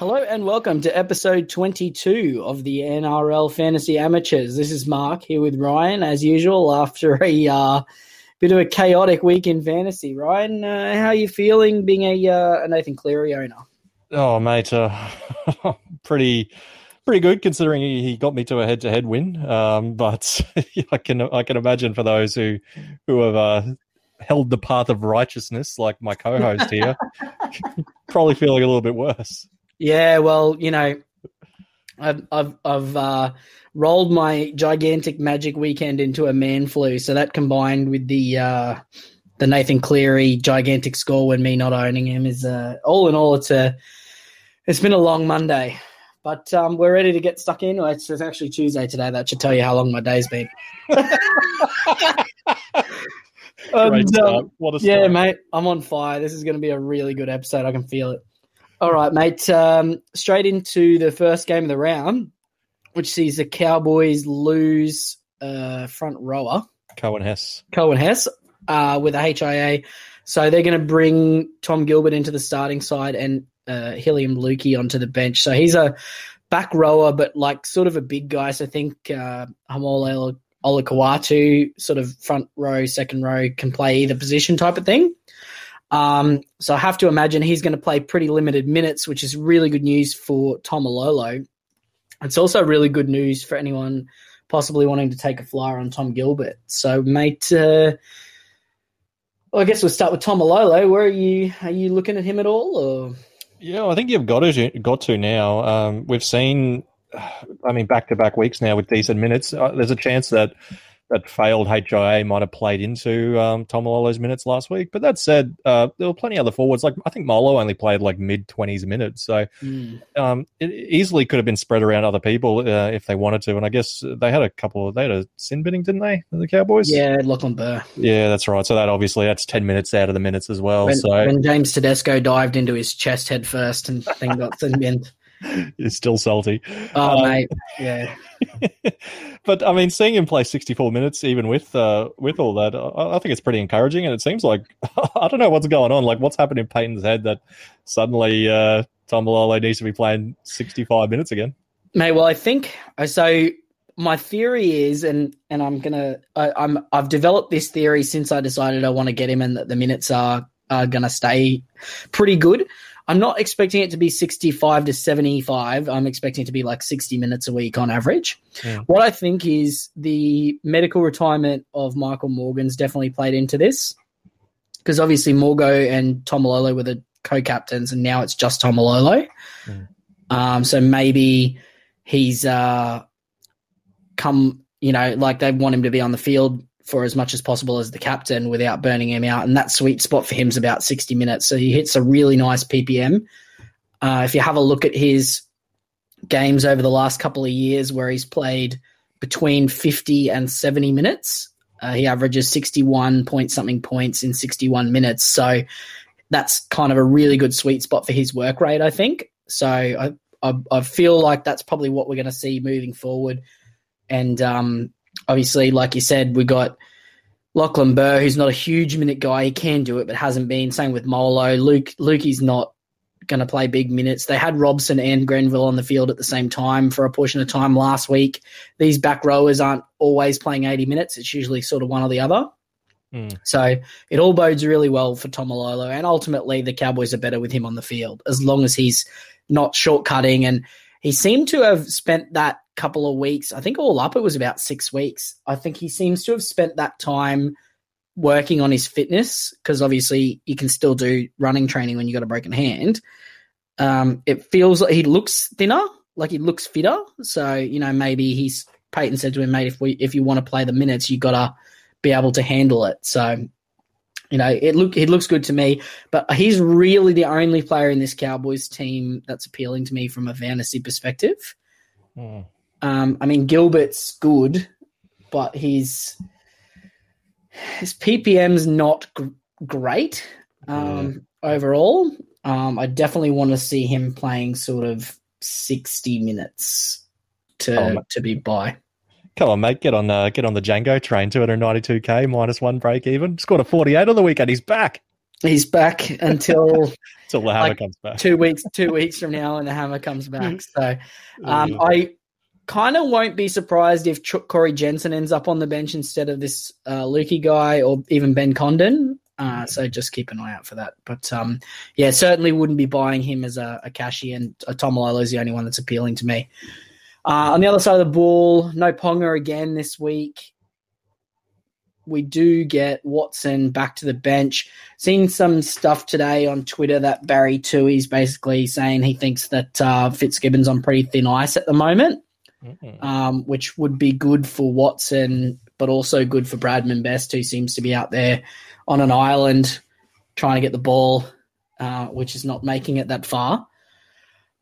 Hello and welcome to episode 22 of the NRL Fantasy Amateurs. This is Mark here with Ryan, as usual, after a uh, bit of a chaotic week in fantasy. Ryan, uh, how are you feeling being a, uh, a Nathan Cleary owner? Oh, mate, uh, pretty pretty good considering he got me to a head-to-head win. Um, but I can I can imagine for those who who have uh, held the path of righteousness, like my co-host here, probably feeling a little bit worse. Yeah, well, you know, I've I've, I've uh, rolled my gigantic magic weekend into a man flu, so that combined with the uh, the Nathan Cleary gigantic score when me not owning him is uh, all in all, it's a it's been a long Monday, but um, we're ready to get stuck in. It's, it's actually Tuesday today. That should tell you how long my day's been. and, um, yeah, mate, I'm on fire. This is going to be a really good episode. I can feel it. All right, mate. Um, straight into the first game of the round, which sees the Cowboys lose uh, front rower Coen Hess. Coen Hess uh, with a HIA. So they're going to bring Tom Gilbert into the starting side and uh, Heilum Luki onto the bench. So he's a back rower, but like sort of a big guy. So I think uh, Haumole Olakau'atu, sort of front row, second row, can play either position type of thing. Um, so I have to imagine he's going to play pretty limited minutes, which is really good news for Taumalolo. It's also really good news for anyone possibly wanting to take a flyer on Tom Gilbert. So, mate, uh, well, I guess we'll start with Taumalolo. Where are you? Are you looking at him at all? Or yeah, I think you've got to got to now. Um, we've seen, I mean, back to back weeks now with decent minutes. Uh, there's a chance that that failed HIA might have played into um, Taumalolo's minutes last week. But that said, uh, there were plenty of other forwards. Like I think Molo only played like mid twenties minutes, so mm. um, it easily could have been spread around other people uh, if they wanted to. And I guess they had a couple. Of, they had a sin binning, didn't they? The Cowboys. Yeah, Lachlan Burr. Yeah, that's right. So that obviously that's ten minutes out of the minutes as well. When, so when James Tedesco dived into his chest head first and thing got sin binned. He's still salty. Oh, um, mate, yeah. but I mean, seeing him play 64 minutes, even with uh, with all that, I, I, think it's pretty encouraging. And it seems like I don't know what's going on. Like, what's happened in Payten's head that suddenly uh, Taumalolo needs to be playing 65 minutes again? Mate, well, I think uh, so. My theory is, and and I'm gonna, I, I'm I've developed this theory since I decided I want to get him, and that the minutes are are gonna stay pretty good. I'm not expecting it to be 65 to 75. I'm expecting it to be like 60 minutes a week on average. Yeah. What I think is the medical retirement of Michael Morgan's definitely played into this because obviously Morgo and Taumalolo were the co-captains, and now it's just Taumalolo. Mm. Um, so maybe he's uh, come, you know, like they want him to be on the field for as much as possible as the captain without burning him out. And that sweet spot for him is about 60 minutes. So he hits a really nice PPM. Uh, if you have a look at his games over the last couple of years where he's played between 50 and 70 minutes, uh, he averages 61 point something points in 61 minutes. So that's kind of a really good sweet spot for his work rate, I think. So I, I, I feel like that's probably what we're going to see moving forward. And um, obviously, like you said, we got Lachlan Burr, who's not a huge minute guy. He can do it, but hasn't been. Same with Molo. Luke Luki's not going to play big minutes. They had Robson and Grenville on the field at the same time for a portion of time last week. These back rowers aren't always playing 80 minutes. It's usually sort of one or the other. Mm. So it all bodes really well for Taumalolo, and ultimately the Cowboys are better with him on the field as long as he's not shortcutting. And he seemed to have spent that couple of weeks. I think all up it was about six weeks. I think he seems to have spent that time working on his fitness because obviously you can still do running training when you got a broken hand. Um, it feels like he looks thinner, like he looks fitter. So you know maybe he's Payten said to him, mate, if we if you want to play the minutes, you got to be able to handle it. So you know, it look it looks good to me, but he's really the only player in this Cowboys team that's appealing to me from a fantasy perspective. Mm. Um, I mean, Gilbert's good, but his his PPM's not g- great um, overall. Um, I definitely want to see him playing sort of sixty minutes to oh, to be by. Come on, mate, get on the get on the Django train. Two hundred ninety two k minus one break even. Scored a forty eight on the weekend. He's back. He's back until until the hammer like comes back. Two weeks, two weeks from now, and the hammer comes back. So, um, I kind of won't be surprised if Ch- Corey Jensen ends up on the bench instead of this uh, Luki guy or even Ben Condon. Uh, so just keep an eye out for that. But um, yeah, certainly wouldn't be buying him as a, a cashy, and a Taumalolo is the only one that's appealing to me. Uh, on the other side of the ball, no Ponga again this week we do get Watson back to the bench. Seen some stuff today on Twitter that Barry Toohey's basically saying he thinks that uh, Fitzgibbon's on pretty thin ice at the moment, mm-hmm. um, which would be good for Watson, but also good for Bradman Best, who seems to be out there on an island trying to get the ball, uh, which is not making it that far.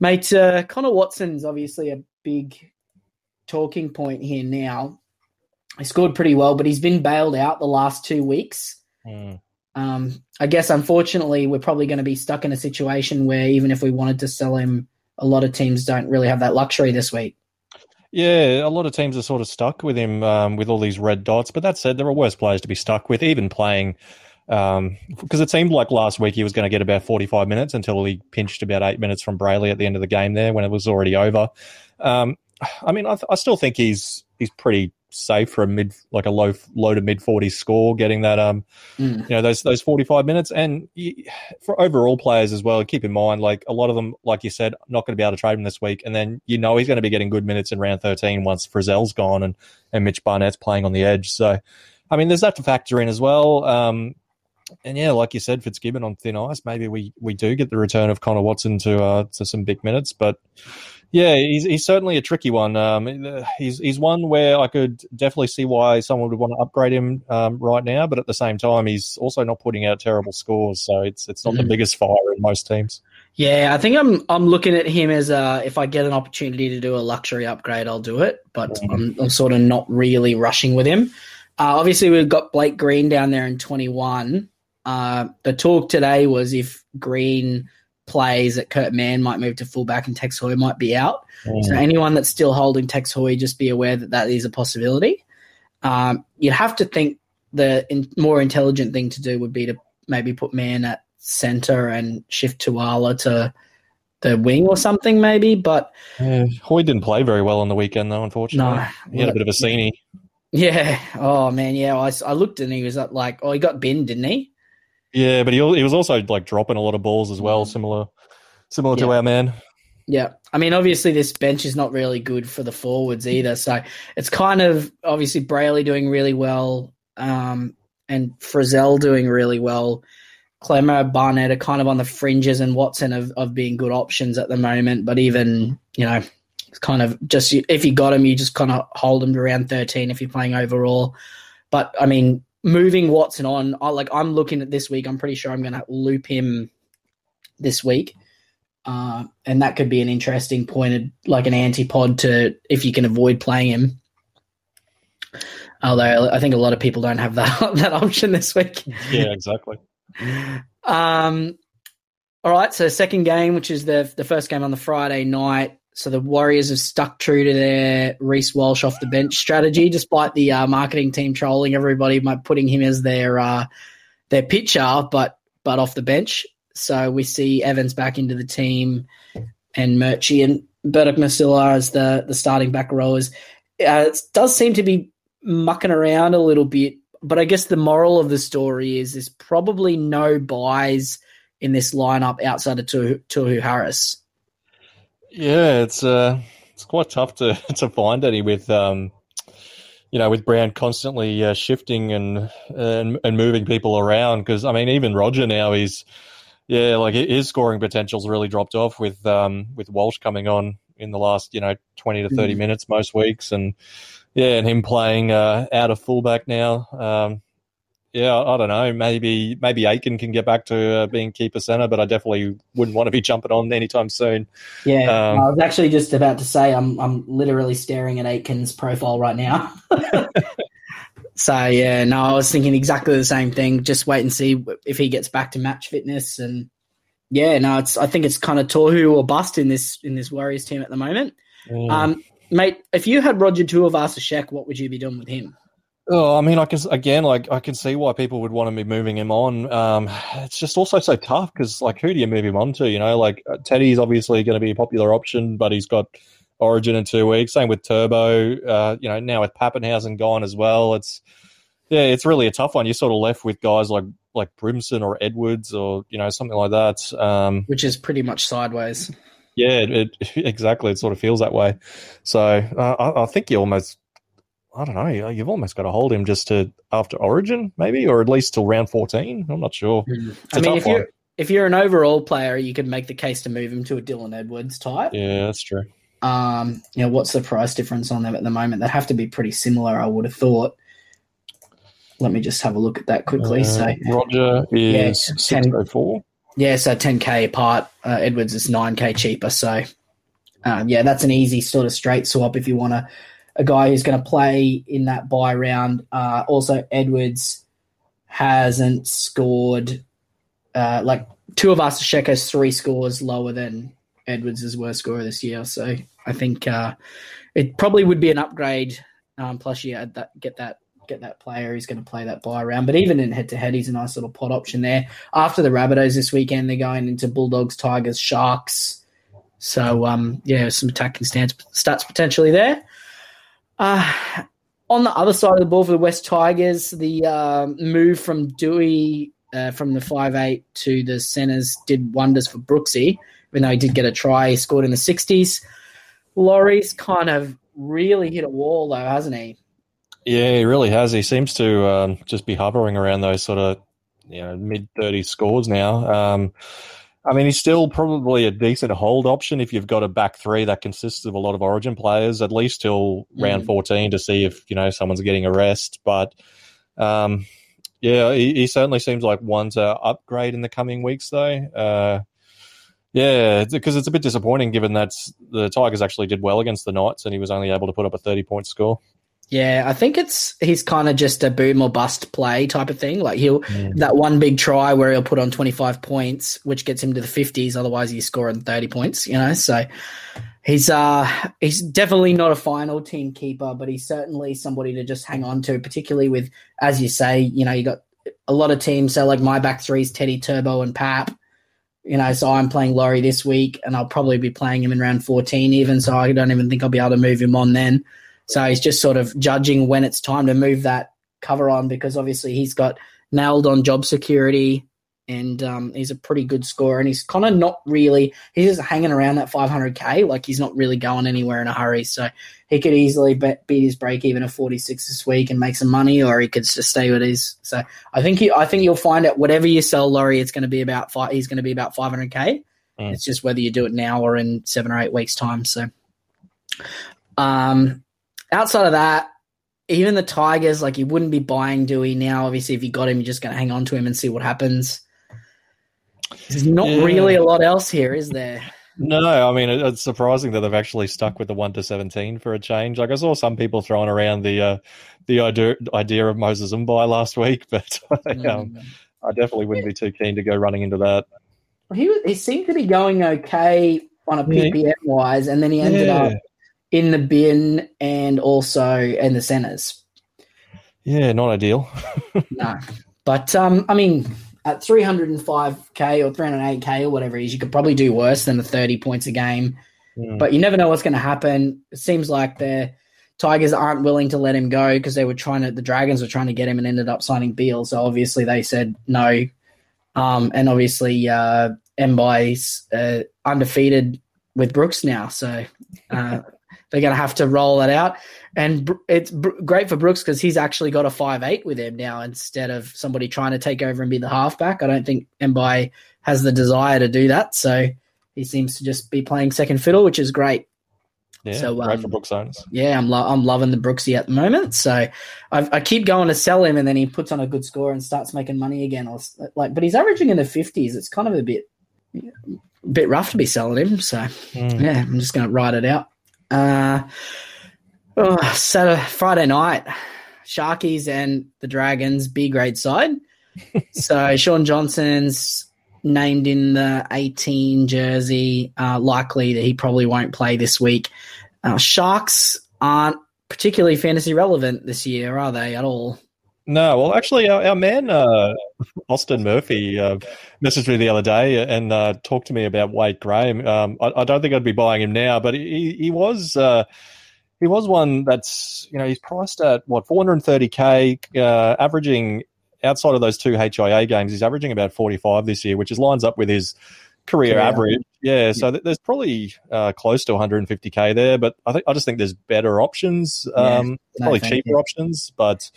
Mate, uh, Connor Watson's obviously a big talking point here now he scored pretty well, but he's been bailed out the last two weeks. Mm. Um, I guess unfortunately, we're probably going to be stuck in a situation where even if we wanted to sell him, a lot of teams don't really have that luxury this week. Yeah, a lot of teams are sort of stuck with him um, with all these red dots. But that said, there are worse players to be stuck with, even playing. Because um, it seemed like last week he was going to get about 45 minutes until he pinched about eight minutes from Brailey at the end of the game there when it was already over. Um, I mean, I, th- I, still think he's he's pretty safe for a mid like a low low to mid 40s score getting that um mm. you know those those 45 minutes and you, for overall players as well keep in mind like a lot of them like you said not going to be able to trade him this week and then you know he's going to be getting good minutes in round 13 once Frizell's gone and and Mitch Barnett's playing on the edge so I mean there's that to factor in as well um and yeah, like you said, Fitzgibbon on thin ice. Maybe we, we do get the return of Connor Watson to uh, to some big minutes, but yeah, he's he's certainly a tricky one. Um, he's he's one where I could definitely see why someone would want to upgrade him um, right now, but at the same time, he's also not putting out terrible scores, so it's it's not mm. the biggest fire in most teams. Yeah, I think I'm I'm looking at him as a if I get an opportunity to do a luxury upgrade, I'll do it, but mm. I'm, I'm sort of not really rushing with him. Uh, obviously, we've got Blake Green down there in 21. Uh, the talk today was if Green plays that Kurt Mann might move to fullback and Tex Hoy might be out. Mm. So anyone that's still holding Tex Hoy, just be aware that that is a possibility. Um, you'd have to think the in, more intelligent thing to do would be to maybe put Mann at center and shift Tuala to the wing or something, maybe. But yeah, Hoy didn't play very well on the weekend, though. Unfortunately, no, he had a bit of a sceney. Yeah. Oh man. Yeah. I, I looked and he was like, oh, he got binned, didn't he? Yeah, but he he was also like dropping a lot of balls as well, mm. similar similar yeah. to our man. Yeah, I mean, obviously this bench is not really good for the forwards either. So it's kind of obviously Brailey doing really well, um, and Frizell doing really well. Klemmer, Barnett are kind of on the fringes, and Watson of, of being good options at the moment. But even you know, it's kind of just if you got him, you just kind of hold him to around thirteen if you're playing overall. But I mean, moving Watson on, I, like I'm looking at this week. I'm pretty sure I'm going to loop him this week, uh, and that could be an interesting pointed like an antipod to if you can avoid playing him. Although I think a lot of people don't have that that option this week. Yeah, exactly. um, all right, so second game, which is the the first game on the Friday night. So the Warriors have stuck true to their Reece Walsh off the bench strategy, despite the uh, marketing team trolling everybody by putting him as their uh, their pitcher, but but off the bench. So we see Evans back into the team, and Murchie and Murdoch-Masila as the the starting back rowers. Uh, it does seem to be mucking around a little bit, but I guess the moral of the story is there's probably no buys in this lineup outside of Tohu Harris. Yeah, it's uh, it's quite tough to to find any with um, you know, with Brown constantly uh, shifting and, and and moving people around. Because I mean, even Roger now is, yeah, like his scoring potential's really dropped off with um with Walsh coming on in the last you know twenty to 30 mm minutes most weeks, and yeah, and him playing uh, out of fullback now. Um, yeah, I don't know. Maybe maybe Aitken can get back to uh, being keeper center, but I definitely wouldn't want to be jumping on anytime soon. Yeah, um, I was actually just about to say I'm I'm literally staring at Aitken's profile right now. so yeah, no, I was thinking exactly the same thing. Just wait and see if he gets back to match fitness, and yeah, no, it's I think it's kind of Tohu or bust in this in this Warriors team at the moment. Mm. Um, mate, if you had Roger Tuivasa-Sheck, what would you be doing with him? Oh, I mean, I can again, like, I can see why people would want to be moving him on. Um, it's just also so tough because, like, who do you move him on to? You know, like uh, Teddy's obviously going to be a popular option, but he's got Origin in two weeks. Same with Turbo. Uh, you know, now with Papenhuyzen gone as well, it's yeah, it's really a tough one. You're sort of left with guys like like Brimson or Edwards or you know something like that, um, which is pretty much sideways. Yeah, it, it, exactly. It sort of feels that way. So uh, I, I, think you almost, I don't know, you've almost got to hold him just to after Origin, maybe, or at least till round fourteen. I'm not sure. Mm. I mean, if you if you're an overall player, you could make the case to move him to a Dylan Edwards type. Yeah, that's true. Um, you know, what's the price difference on them at the moment? They have to be pretty similar, I would have thought. Let me just have a look at that quickly. Uh, so Roger is yeah, 10, yeah, so 10k apart. Uh, Edwards is 9k cheaper. So, um, yeah, that's an easy sort of straight swap if you want a, a guy who's going to play in that buy round. Uh, also, Edwards hasn't scored uh, like two of us. Sheko's three scores lower than Edwards' worst scorer this year. So I think uh, it probably would be an upgrade. Um, plus, you that, get that get that player who's going to play that buy round. But even in head to head, he's a nice little pot option there. After the Rabbitohs this weekend, they're going into Bulldogs, Tigers, Sharks. So um, yeah, some attacking stance, stats potentially there. Uh, on the other side of the ball for the West Tigers, the uh, move from Doueihi uh, from the five eight to the centres did wonders for Brooksy. Even though he did get a try, he scored in the sixties. Laurie's kind of really hit a wall though, hasn't he? Yeah, he really has. He seems to um, just be hovering around those sort of you know mid 30 scores now. Um, I mean, he's still probably a decent hold option if you've got a back three that consists of a lot of Origin players, at least till mm. round 14 to see if you know someone's getting a rest. But um, yeah, he, he, certainly seems like one to upgrade in the coming weeks, though. Uh, yeah, because it's a bit disappointing given that the Tigers actually did well against the Knights and he was only able to put up a 30 point score. Yeah, I think it's he's kind of just a boom or bust play type of thing. Like he'll mm. that one big try where he'll put on twenty five points, which gets him to the fifties. Otherwise, he's scoring thirty points. You know, so he's uh he's definitely not a final team keeper, but he's certainly somebody to just hang on to, particularly with as you say, you know, you got a lot of teams. So like my back three is Teddy Turbo and Pap. You know, so I'm playing Laurie this week, and I'll probably be playing him in round fourteen, even. So I don't even think I'll be able to move him on then. So he's just sort of judging when it's time to move that cover on because obviously he's got nailed on job security and um, he's a pretty good scorer and he's kind of not really he's just hanging around that 500k like he's not really going anywhere in a hurry so he could easily bet, beat his break even at 46 this week and make some money or he could just stay with his so i think you i think you'll find out whatever you sell laurie it's going to be about five he's going to be about 500k mm. it's just whether you do it now or in seven or eight weeks time so um outside of that, even the Tigers, like you wouldn't be buying Doueihi now. Obviously, if you got him, you're just going to hang on to him and see what happens. There's not yeah. really a lot else here, is there? No, I mean it's surprising that they've actually stuck with the one to seventeen for a change. Like I saw some people throwing around the uh, the idea idea of Moses Mbye last week, but um, mm. I definitely wouldn't be too keen to go running into that. He he seemed to be going okay on a PPM wise, and then he ended yeah. up in the bin and also in the centers. Yeah, not ideal. no, but um, I mean, at 305k or 308k or whatever it is, you could probably do worse than the 30 points a game. Mm. But you never know what's going to happen. It seems like the Tigers aren't willing to let him go because they were trying to. The Dragons were trying to get him and ended up signing Beale. So obviously they said no. Um, and obviously uh, Mbye's uh, undefeated with Brooks now. So uh, they're going to have to roll that out. And it's great for Brooks because he's actually got a five eight with him now instead of somebody trying to take over and be the halfback. I don't think Mbye has the desire to do that. So he seems to just be playing second fiddle, which is great. Yeah, so, great um, for Brooks owners. Yeah, I'm lo- I'm loving the Brooksy at the moment. So I've, i keep going to sell him, and then he puts on a good score and starts making money again. Or like, but he's averaging in the fifties. It's kind of a bit, a bit rough to be selling him. So mm. yeah, I'm just going to ride it out. Uh, oh, Saturday, Friday night, Sharkies and the Dragons, B grade side. so Shaun Johnson's named in the 18 jersey. Uh, likely that he probably won't play this week. Uh, Sharks aren't particularly fantasy relevant this year, are they at all? No, well, actually, our, our man uh, Austin Murphy uh, messaged me the other day and uh, talked to me about Wade Graham. Um, I, I, don't think I'd be buying him now, but he he was uh, he was one that's you know he's priced at what 430k, uh, averaging outside of those two HIA games, he's averaging about 45 this year, which is lines up with his career yeah. average. Yeah, so th- there's probably uh, close to 150k there, but I think I just think there's better options, um, yeah. no, probably cheaper you. options, but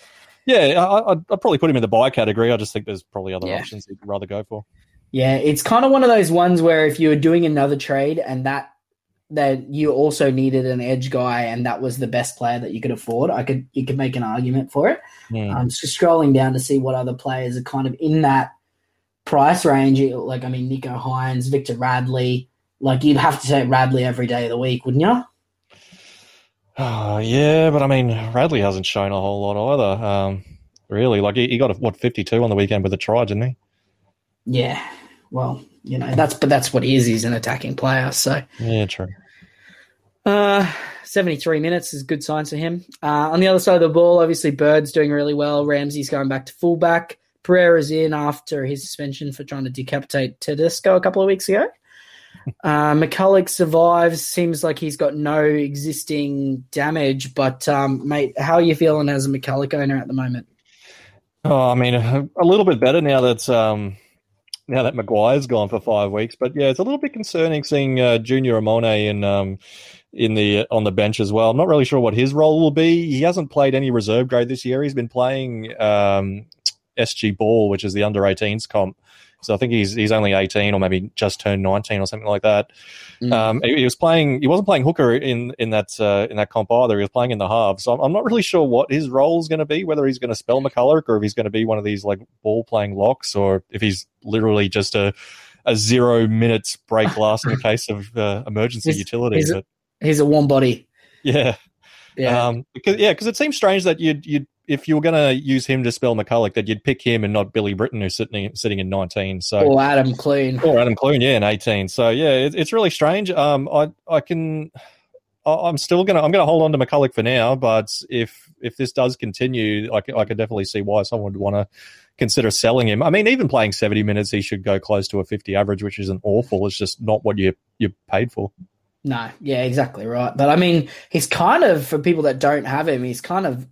yeah, I, would probably put him in the buy category. I just think there's probably other yeah. options you'd rather go for. Yeah, it's kind of one of those ones where if you were doing another trade and that that you also needed an edge guy and that was the best player that you could afford, I could you could make an argument for it. Um, yeah. I'm just scrolling down to see what other players are kind of in that price range. Like I mean, Nicho Hynes, Victor Radley. Like you'd have to say Radley every day of the week, wouldn't you? Oh, yeah, but I mean, Radley hasn't shown a whole lot either. Um, really, like he, he got a, what fifty two on the weekend with a try, didn't he? Yeah. Well, you know that's but that's what he is. He's an attacking player. So yeah, true. Uh, 73 minutes is good signs for him. Uh, on the other side of the ball, obviously Bird's doing really well. Ramsey's going back to fullback. Pereira's in after his suspension for trying to decapitate Tedesco a couple of weeks ago. Uh, McCullough survives. Seems like he's got no existing damage. But um, mate, how are you feeling as a McCullough owner at the moment? Oh, I mean, a, little bit better now that um, now that Maguire's gone for five weeks. But yeah, it's a little bit concerning seeing uh, Junior Amone in um, in the on the bench as well. I'm not really sure what his role will be. He hasn't played any reserve grade this year. He's been playing um, SG Ball, which is the under 18s comp. So I think he's he's only 18 or maybe just turned 19 or something like that. Mm. Um, he, he, was playing. He wasn't playing hooker in in that uh, in that comp either. He was playing in the halves. So I'm, I'm not really sure what his role is going to be. Whether he's going to spell McCullough or if he's going to be one of these like ball playing locks or if he's literally just a a zero minutes break last in case of uh, emergency he's, utility. He's a, he's a warm body. Yeah. Yeah. Um, because yeah, because it seems strange that you'd you'd if you were going to use him to spell McCullough, that you'd pick him and not Billy Britton, who's sitting sitting in 19. So or Adam Clune, or Adam Clune, yeah, in 18. So yeah, it, it's really strange. Um, I I can. I'm still gonna I'm gonna hold on to McCullough for now, but if if this does continue, I, I could definitely see why someone would want to consider selling him. I mean, even playing 70 minutes, he should go close to a 50 average, which isn't awful. It's just not what you you paid for. No, yeah, exactly right. But I mean, he's kind of for people that don't have him, he's kind of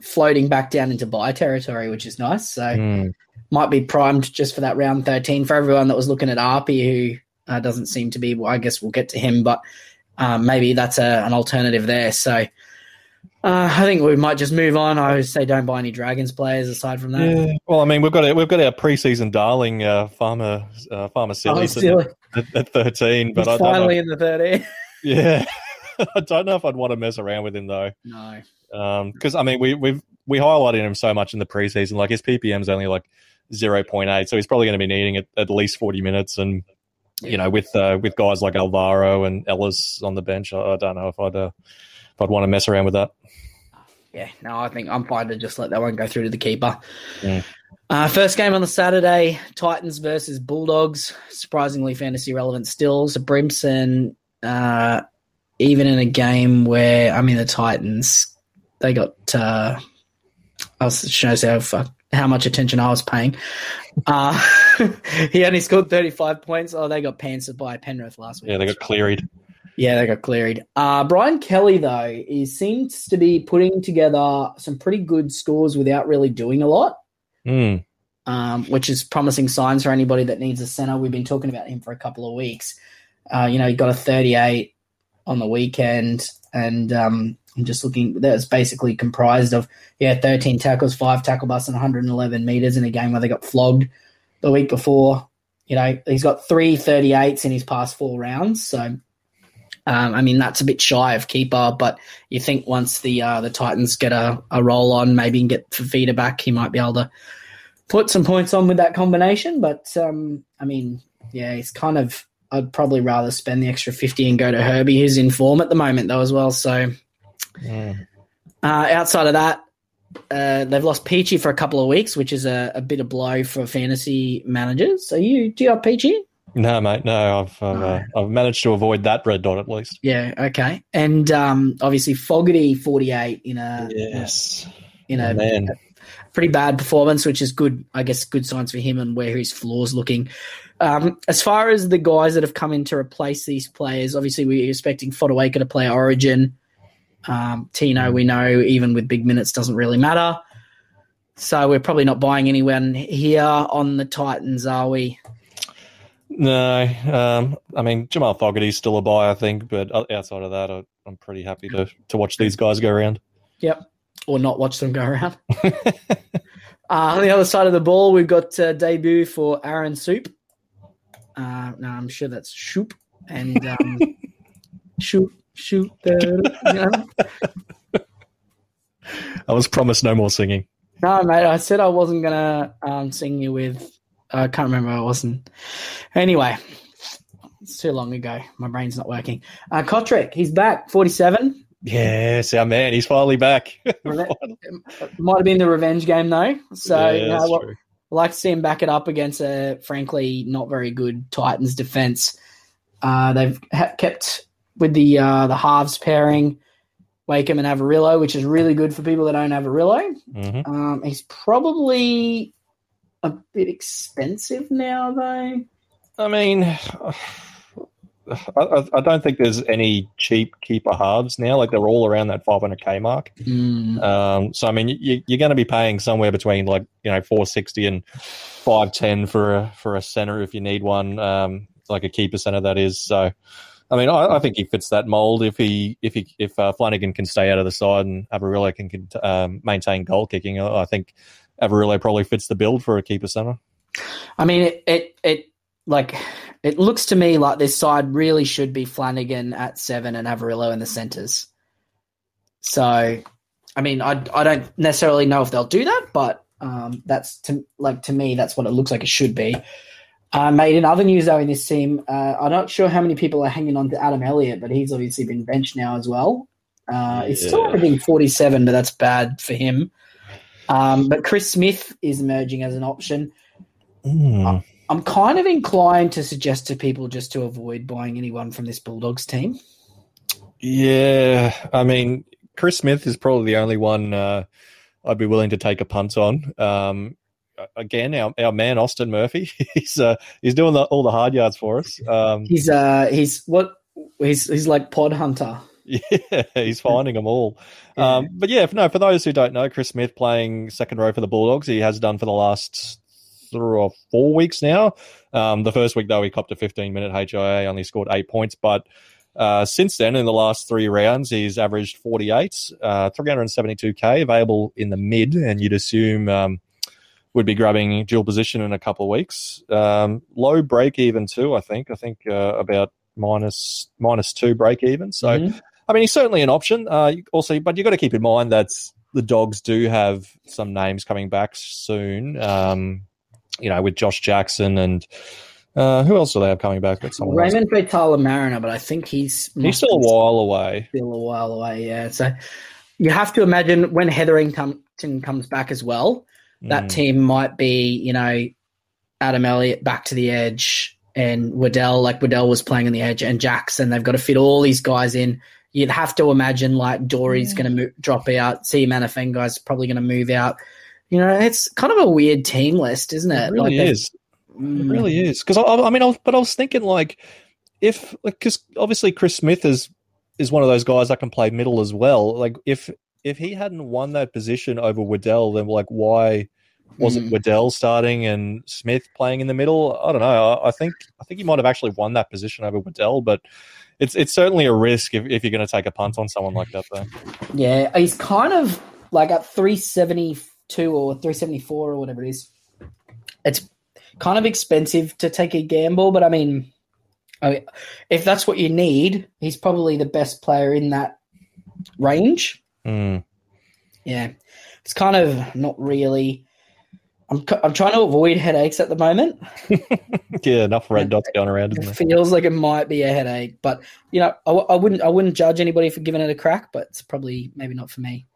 floating back down into buy territory, which is nice. So mm. might be primed just for that round 13 for everyone that was looking at Arpey, who uh, doesn't seem to be. Well, I guess we'll get to him, but um, maybe that's a, an alternative there. So uh, I think we might just move on. I would say don't buy any Dragons players aside from that. Yeah. Well, I mean, we've got we've got our preseason darling uh, farmer uh, farmer silly, oh, at, at, 13, but He's I finally in the 13. Yeah. I don't know if I'd want to mess around with him though. No because um, I mean we we've we highlighted him so much in the preseason. Like his PPM is only like zero point eight, so he's probably going to be needing at, at least forty minutes. And you know, with uh, with guys like Alvaro and Ellis on the bench, I, I don't know if I'd uh, if I'd want to mess around with that. Yeah, no, I think I'm fine to just let that one go through to the keeper. Mm. Uh, first game on the Saturday, Titans versus Bulldogs. Surprisingly fantasy relevant still. So Brimson, uh, even in a game where I mean the Titans they got. Uh, I was shows how how much attention I was paying. Uh, he only scored 35 points. Oh, they got pantsed by Penrith last week. Yeah, they got cleared. Yeah, they got cleared. Uh, Brian Kelly, though, he seems to be putting together some pretty good scores without really doing a lot, mm. um, which is promising signs for anybody that needs a center. We've been talking about him for a couple of weeks. Uh, you know, he got a 38 on the weekend, and um, I'm just looking. That was basically comprised of yeah, 13 tackles, five tackle busts, and 111 meters in a game where they got flogged the week before. You know, he's got three 38s in his past four rounds. So, um, I mean, that's a bit shy of keeper. But you think once the uh, the Titans get a, a roll on, maybe and get Fifita back, he might be able to put some points on with that combination. But um, I mean, yeah, he's kind of. I'd probably rather spend the extra 50 and go to Herbie, who's in form at the moment, though, as well. So uh, outside of that, uh, they've lost Peachy for a couple of weeks, which is a, a bit of blow for fantasy managers. So you do you have Peachy? No, mate. No, I've I've, uh, I've managed to avoid that red dot at least. Yeah, okay. And um, obviously Fogarty forty eight in a Yes, in a man. pretty bad performance, which is good. I guess good signs for him and where his floor's looking. Um, as far as the guys that have come in to replace these players, obviously we're expecting Fodawaker to play Origin. Um, Tino, we know, even with big minutes, doesn't really matter. So we're probably not buying anyone here on the Titans, are we? No, um, I mean Jamal Fogarty's still a buy, I think, but outside of that, I, I'm pretty happy to to watch these guys go around. Yep. Or not watch them go around. Uh, on the other side of the ball, we've got uh, debut for Aaron Soup. Uh, no, I'm sure that's Shoop and um, Shoop, Shoop. The, you know? I was promised no more singing. No, mate, I said I wasn't gonna um, sing you with. I can't remember. I wasn't. Anyway, it's too long ago. My brain's not working. Uh, Kotrick, he's back, 47. Yes, our man, he's finally back. Might have been the revenge game though. So Yeah, you know what? I like to see him back it up against a frankly not very good Titans defense. Uh, they've ha- kept with the uh, the halves pairing, Wakeham and Averillo, which is really good for people that own Averillo. Mhm. Um, he's probably a bit expensive now, though. I mean, I, I, don't think there's any cheap keeper halves now. Like they're all around that 500k mark. Mm, Um, so I mean, you, you're going to be paying somewhere between like you know 460 and 510 for a for a center if you need one, um, like a keeper center that is. So, I mean, I, I think he fits that mold if he if he if uh, Flanagan can stay out of the side and Averillo can, can um, maintain goal kicking. I, think Averillo probably fits the build for a keeper center. I mean, it, it it like it looks to me like this side really should be Flanagan at seven and Averillo in the centres. So, I mean, I I don't necessarily know if they'll do that, but um, that's to like to me that's what it looks like it should be. Uh, made in other news though in this team, uh, I'm not sure how many people are hanging on to Adam Elliott, but he's obviously been benched now as well. Uh, He's still only being 47, but that's bad for him. Um, but Chris Smith is emerging as an option. Mm. I'm kind of inclined to suggest to people just to avoid buying anyone from this Bulldogs team. Yeah, I mean, Chris Smith is probably the only one uh, I'd be willing to take a punt on. Um, again, our, our man Austin Murphy, he's uh, he's doing the, all the hard yards for us. Um, He's uh he's what he's he's like pod hunter. yeah, he's finding them all. Um, but yeah, for, no, for those who don't know, Chris Smith playing second row for the Bulldogs, he has done for the last three or four weeks now. Um, the first week though, he copped a 15 minute HIA, only scored eight points, but uh, since then, in the last three rounds, he's averaged 48, uh, 372k available in the mid, and you'd assume um, would be grabbing dual position in a couple of weeks. Um, low break even too, I think. I think uh, about minus minus two break even. So. Mhm. I mean, he's certainly an option. Uh, also, but you've got to keep in mind that the dogs do have some names coming back soon. Um, you know, with Josh Jackson and uh, who else do they have coming back? That's. Raymond Faitala-Mariner, but I think he's He's still a while away. still a while away. Yeah, so you have to imagine when Hetherington comes back as well, that Mm. team might be you know Adam Elliott back to the edge and Waddell like Waddell was playing on the edge and Jackson. They've got to fit all these guys in. You'd have to imagine like Dory's going to drop out. See Manafengai's probably going to move out. You know, it's kind of a weird team list, isn't it? It really Like, is. It mm, really is. Because I, I mean, I was, but I was thinking like, if because obviously Chris Smith is is one of those guys that can play middle as well. Like if if he hadn't won that position over Waddell, then like why wasn't Mm. Waddell starting and Smith playing in the middle? I don't know. I, I think I think he might have actually won that position over Waddell, but it's it's certainly a risk if, if you're going to take a punt on someone like that. Though. Yeah, he's kind of like at 372 or 374 or whatever it is. It's kind of expensive to take a gamble, but I mean, I mean, if that's what you need, he's probably the best player in that range. Mm. Yeah, it's kind of not really. I'm I'm trying to avoid headaches at the moment. Yeah, enough red dots going around, It feels like it might be a headache, but you know, I, I wouldn't I wouldn't judge anybody for giving it a crack, but it's probably maybe not for me.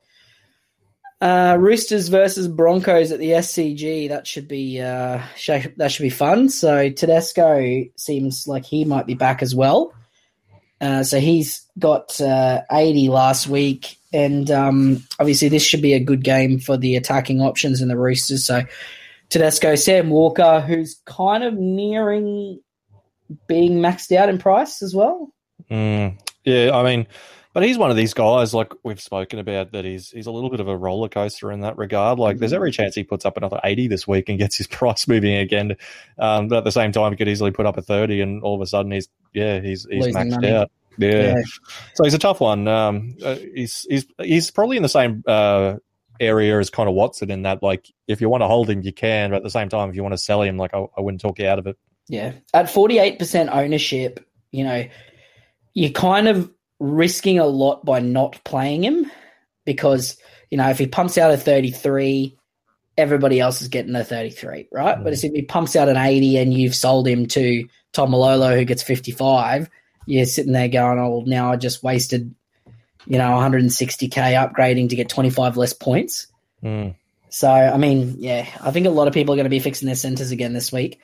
Uh, Roosters versus Broncos at the SCG. That should be uh, sh- that should be fun. So Tedesco seems like he might be back as well. Uh, so he's got uh, 80 last week, and um, obviously this should be a good game for the attacking options in the Roosters. So Tedesco, Sam Walker, who's kind of nearing being maxed out in price as well. Mm, yeah, I mean, but he's one of these guys, like we've spoken about, that he's he's a little bit of a roller coaster in that regard. Like, there's every chance he puts up another 80 this week and gets his price moving again. Um, but at the same time, he could easily put up a 30, and all of a sudden, he's yeah, he's he's Losing maxed money. out. Yeah. Yeah. so he's a tough one. Um, uh, he's he's he's probably in the same uh, area as Connor Watson in that, like, if you want to hold him, you can, but at the same time, if you want to sell him, like, I, I wouldn't talk you out of it. Yeah. At 48% ownership, you know, you're kind of risking a lot by not playing him because, you know, if he pumps out a 33, everybody else is getting a 33, right? Mm. But if he pumps out an 80 and you've sold him to Taumalolo who gets 55, you're sitting there going, oh, now I just wasted, you know, 160K upgrading to get 25 less points. Mm. So, I mean, yeah, I think a lot of people are going to be fixing their centers again this week.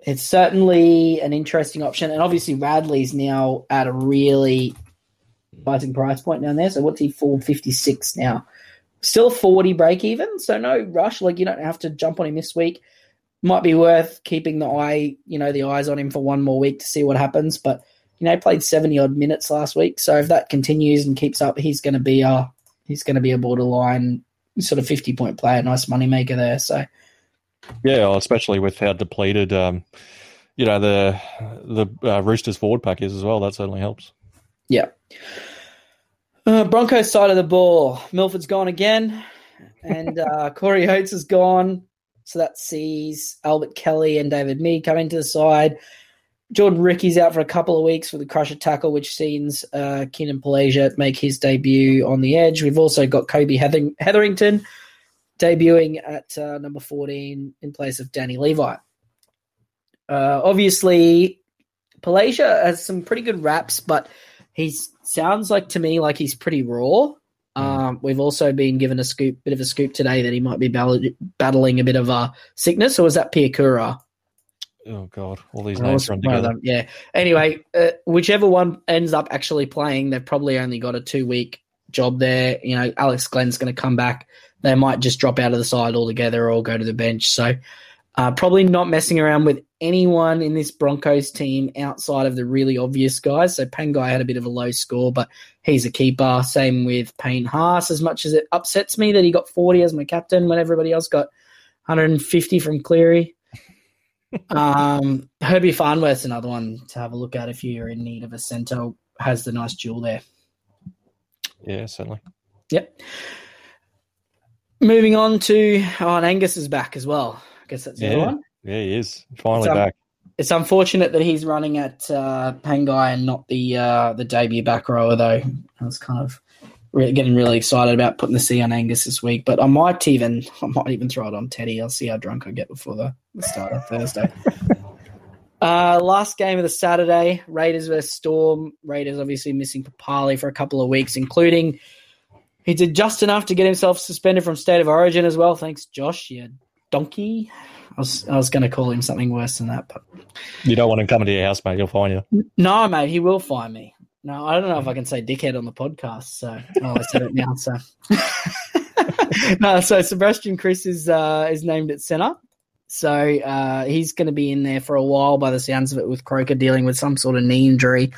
It's certainly an interesting option. And obviously, Radley's now at a really exciting price point down there. So, what's he for? 56 now. Still 40 break even. So, no rush. Like, you don't have to jump on him this week. Might be worth keeping the eye, you know, the eyes on him for one more week to see what happens. But, you know, he played 70 odd minutes last week. So, if that continues and keeps up, he's going to be a, he's going to be a borderline sort of 50 point player, nice money maker there. So, Yeah, especially with how depleted, um, you know, the the uh, Roosters forward pack is as well. That certainly helps. Yeah. Uh, Broncos side of the ball. Milford's gone again, and uh, Corey Oates is gone. So that sees Albert Kelly and David Mead coming to the side. Jordan Riki's out for a couple of weeks with a crusher tackle, which sees uh, Keenan Palasia make his debut on the edge. We've also got Kobe Heather- Hetherington debuting at uh, number 14 in place of Danny Levi. Uh, obviously, Palasia has some pretty good raps, but he sounds like to me like he's pretty raw. Um, we've also been given a scoop, bit of a scoop today that he might be battling a bit of a sickness, or was that Piakura? Oh God, all these names run together. them, Yeah. Anyway, uh, whichever one ends up actually playing, they've probably only got a two week job there. You know, Alex Glenn's going to come back. They might just drop out of the side altogether or go to the bench. So, uh, probably not messing around with anyone in this Broncos team outside of the really obvious guys. So, Pangai had a bit of a low score, but he's a keeper. Same with Payne Haas. As much as it upsets me that he got 40 as my captain when everybody else got 150 from Cleary. Um, Herbie Farnworth's another one to have a look at if you're in need of a centre. Has the nice jewel there. Yeah, certainly. Yep. Moving on to oh, and Angus is back as well. I guess that's the Yeah. one. Yeah, he is finally um, back. It's unfortunate that he's running at uh, Pangai and not the uh, the debut back rower though. I was kind of re- getting really excited about putting the C on Angus this week, but I might even I might even throw it on Teddy. I'll see how drunk I get before the, the start of Thursday. Uh, last game of the Saturday, Raiders versus Storm. Raiders obviously missing Papalii for a couple of weeks, including he did just enough to get himself suspended from State of Origin as well. Thanks, Josh. You donkey. I was I was going to call him something worse than that, but You don't want him coming to your house, mate. He'll find you. no, mate, he will find me. No, I don't know if I can say dickhead on the podcast, so oh, I said it now. So no, so Sebastian Kris is uh, is named at center. So uh, he's going to be in there for a while by the sounds of it with Croker dealing with some sort of knee injury.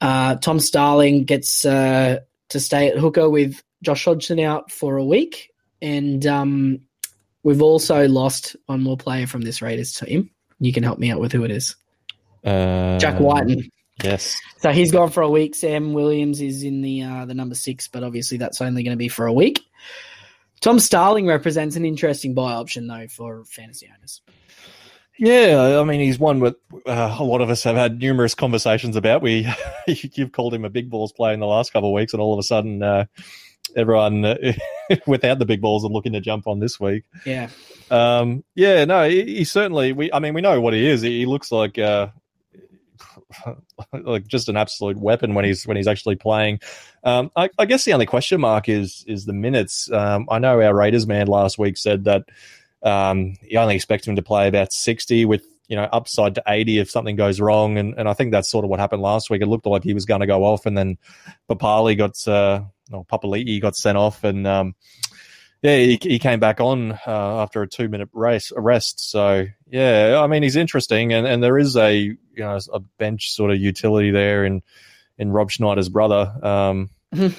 Uh, Tom Starling gets uh, to stay at hooker with Josh Hodgson out for a week. And um, we've also lost one more player from this Raiders team. You can help me out with who it is. Uh, Jack Wighton. Yes. So he's gone for a week. Sam Williams is in the uh, the number six, but obviously that's only going to be for a week. Tom Starling represents an interesting buy option though for fantasy owners. Yeah, I mean, he's one that uh, a lot of us have had numerous conversations about. We, you've called him a big balls player in the last couple of weeks, and all of a sudden, uh, everyone uh, without the big balls are looking to jump on this week. Yeah, Um, yeah, no, he, he certainly. We, I mean, we know what he is. He, he looks like uh, like just an absolute weapon when he's when he's actually playing. Um, I, I, guess the only question mark is is the minutes. Um, I know our Raiders man last week said that um, he only expects him to play about sixty with you know upside to eighty if something goes wrong, and, and I think that's sort of what happened last week. It looked like he was going to go off, and then Papali got uh, or Papali'i got sent off, and um, yeah, he, he came back on uh, after a two minute race rest. So yeah, I mean he's interesting, and, and there is a you know a bench sort of utility there in in Rob Schneider's brother, um,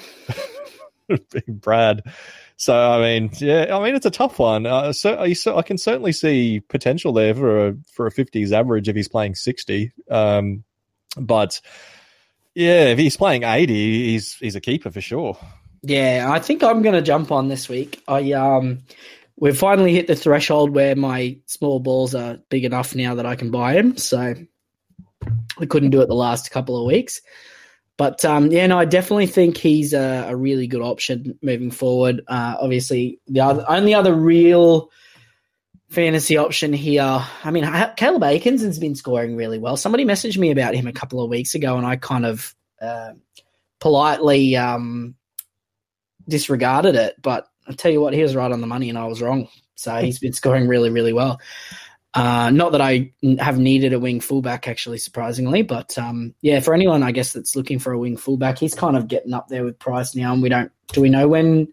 Brad. So I mean, yeah, I mean it's a tough one. Uh, so, I can certainly see potential there for a for a fifties average if he's playing sixty. Um, but yeah, if he's playing eighty, he's he's a keeper for sure. Yeah, I think I'm going to jump on this week. I um, we've finally hit the threshold where my small balls are big enough now that I can buy him. So I couldn't do it the last couple of weeks, but um, yeah, no, I definitely think he's a, a really good option moving forward. Uh, obviously, the other, only other real fantasy option here. I mean, Caleb Aekins has been scoring really well. Somebody messaged me about him a couple of weeks ago, and I kind of uh, politely um, disregarded it. But I tell you what, he was right on the money and I was wrong. So he's been scoring really, really well. Uh, not that I have needed a wing fullback, actually, surprisingly, but um, yeah, for anyone I guess that's looking for a wing fullback, he's kind of getting up there with Price now. And we don't, do we know when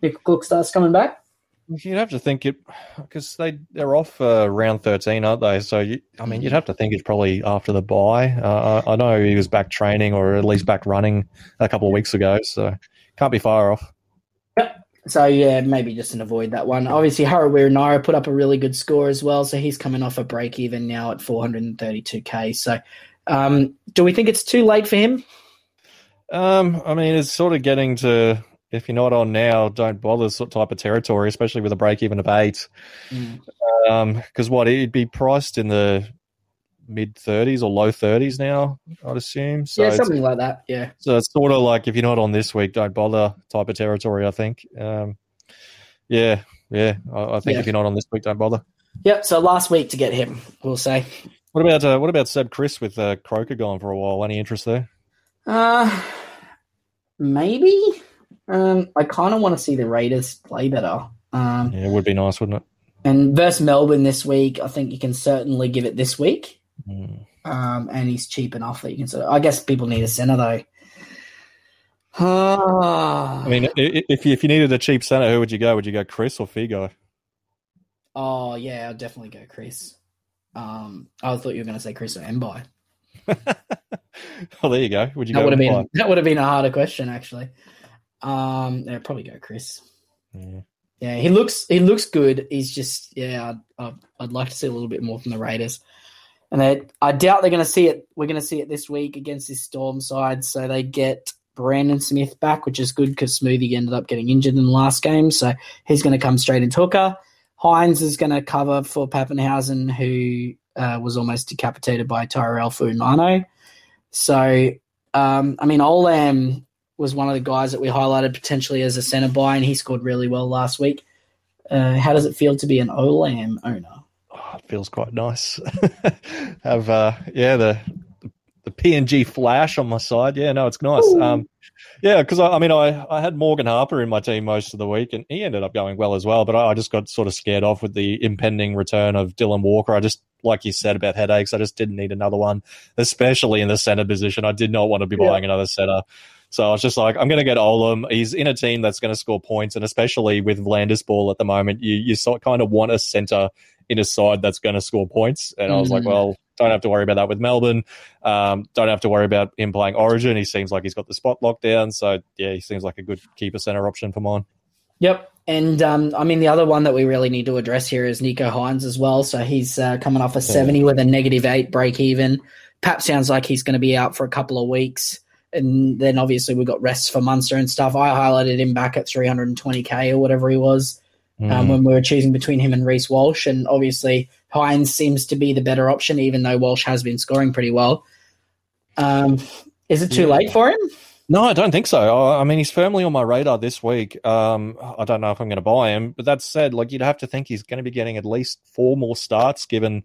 Nick Cook starts coming back? You'd have to think it because they they're off uh, round thirteen, aren't they? So you, I mean, you'd have to think it's probably after the buy. Uh, I, I know he was back training or at least back running a couple of weeks ago, so can't be far off. Yep. So yeah, maybe just an avoid that one. Obviously, Harawira Naera put up a really good score as well, so he's coming off a break even now at 432k. So, um, do we think it's too late for him? Um, I mean, it's sort of getting to if you're not on now, don't bother sort type of territory, especially with a break even of eight. Mm. Um, because what it'd be priced in the mid 30s or low 30s now, I'd assume. So yeah, something like that. Yeah. So it's sort of like if you're not on this week, don't bother type of territory. I think. Um, yeah, yeah. I, I think yeah. if you're not on this week, don't bother. Yep. So last week to get him, we'll say. What about uh, what about Seb Kris with uh, Croker gone for a while? Any interest there? Uh maybe. Um, I kind of want to see the Raiders play better. Um, yeah, it would be nice, wouldn't it? And versus Melbourne this week, I think you can certainly give it this week. Mm. Um, and he's cheap enough that you can. So I guess people need a center though. I mean, if you, if you needed a cheap center, who would you go? Would you go Kris or Figo? Oh yeah, I'd definitely go Kris. Um, I thought you were going to say Kris or Mbai. well, there you go. Would you that go? Would have been that would have been a harder question actually. Um, yeah, probably go Kris. Yeah. yeah, he looks he looks good. He's just yeah, I'd, I'd, I'd like to see a little bit more from the Raiders and they, I doubt they're going to see it. We're going to see it this week against this Storm side. So they get Brandon Smith back, which is good because Smoothie ended up getting injured in the last game. So he's going to come straight into hooker. Hynes is going to cover for Papenhuyzen, who uh, was almost decapitated by Tyrell Fuimaono. So, um, I mean, Olam was one of the guys that we highlighted potentially as a centre buy, and he scored really well last week. Uh, how does it feel to be an Olam owner? It feels quite nice. Have uh, yeah the the PNG flash on my side. Yeah, no, it's nice. Um, yeah, because I, I, mean, I, I had Morgan Harper in my team most of the week, and he ended up going well as well. But I, I, just got sort of scared off with the impending return of Dylan Walker. I just, like you said about headaches, I just didn't need another one, especially in the center position. I did not want to be buying yeah. another center. So I was just like, I'm going to get Olam. He's in a team that's going to score points, and especially with Landis Ball at the moment, you you sort kind of want a center in a side that's going to score points. And I was like, mm. well, don't have to worry about that with Melbourne. Um, don't have to worry about him playing Origin. He seems like he's got the spot locked down. So yeah, he seems like a good keeper center option for mine. Yep. And um, I mean, the other one that we really need to address here is Nicho Hynes as well. So he's uh, coming off a 70 with a negative eight break even. Pap sounds like he's going to be out for a couple of weeks. And then obviously we've got rests for Munster and stuff. I highlighted him back at 320k or whatever he was mm. um, when we were choosing between him and Reece Walsh. And obviously, Hynes seems to be the better option, even though Walsh has been scoring pretty well. Um, is it too yeah. late for him? No, I don't think so. I mean, he's firmly on my radar this week. Um, I don't know if I'm going to buy him, but that said, like you'd have to think he's going to be getting at least four more starts, given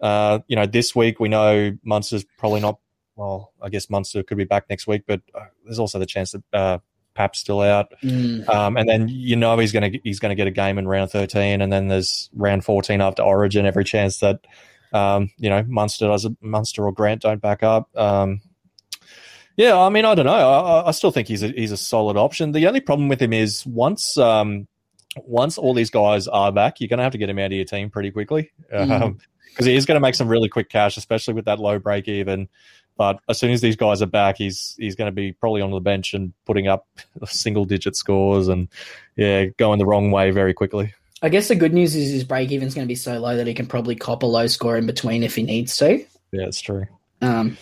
Uh, you know, this week we know Munster's probably not. Well, I guess Munster could be back next week, but uh, there's also the chance that uh, Pap's still out. Mm. Um, and then you know he's going to he's going to get a game in round 13, and then there's round 14 after Origin. Every chance that um, you know Munster does Munster or Grant don't back up. Um, yeah, I mean I don't know. I, I, still think he's a he's a solid option. The only problem with him is once um, once all these guys are back, you're going to have to get him out of your team pretty quickly because Mm. um, he is going to make some really quick cash, especially with that low break even. But as soon as these guys are back, he's he's going to be probably on the bench and putting up single digit scores and yeah, going the wrong way very quickly. I guess the good news is his break even is going to be so low that he can probably cop a low score in between if he needs to. Yeah, it's true. Um,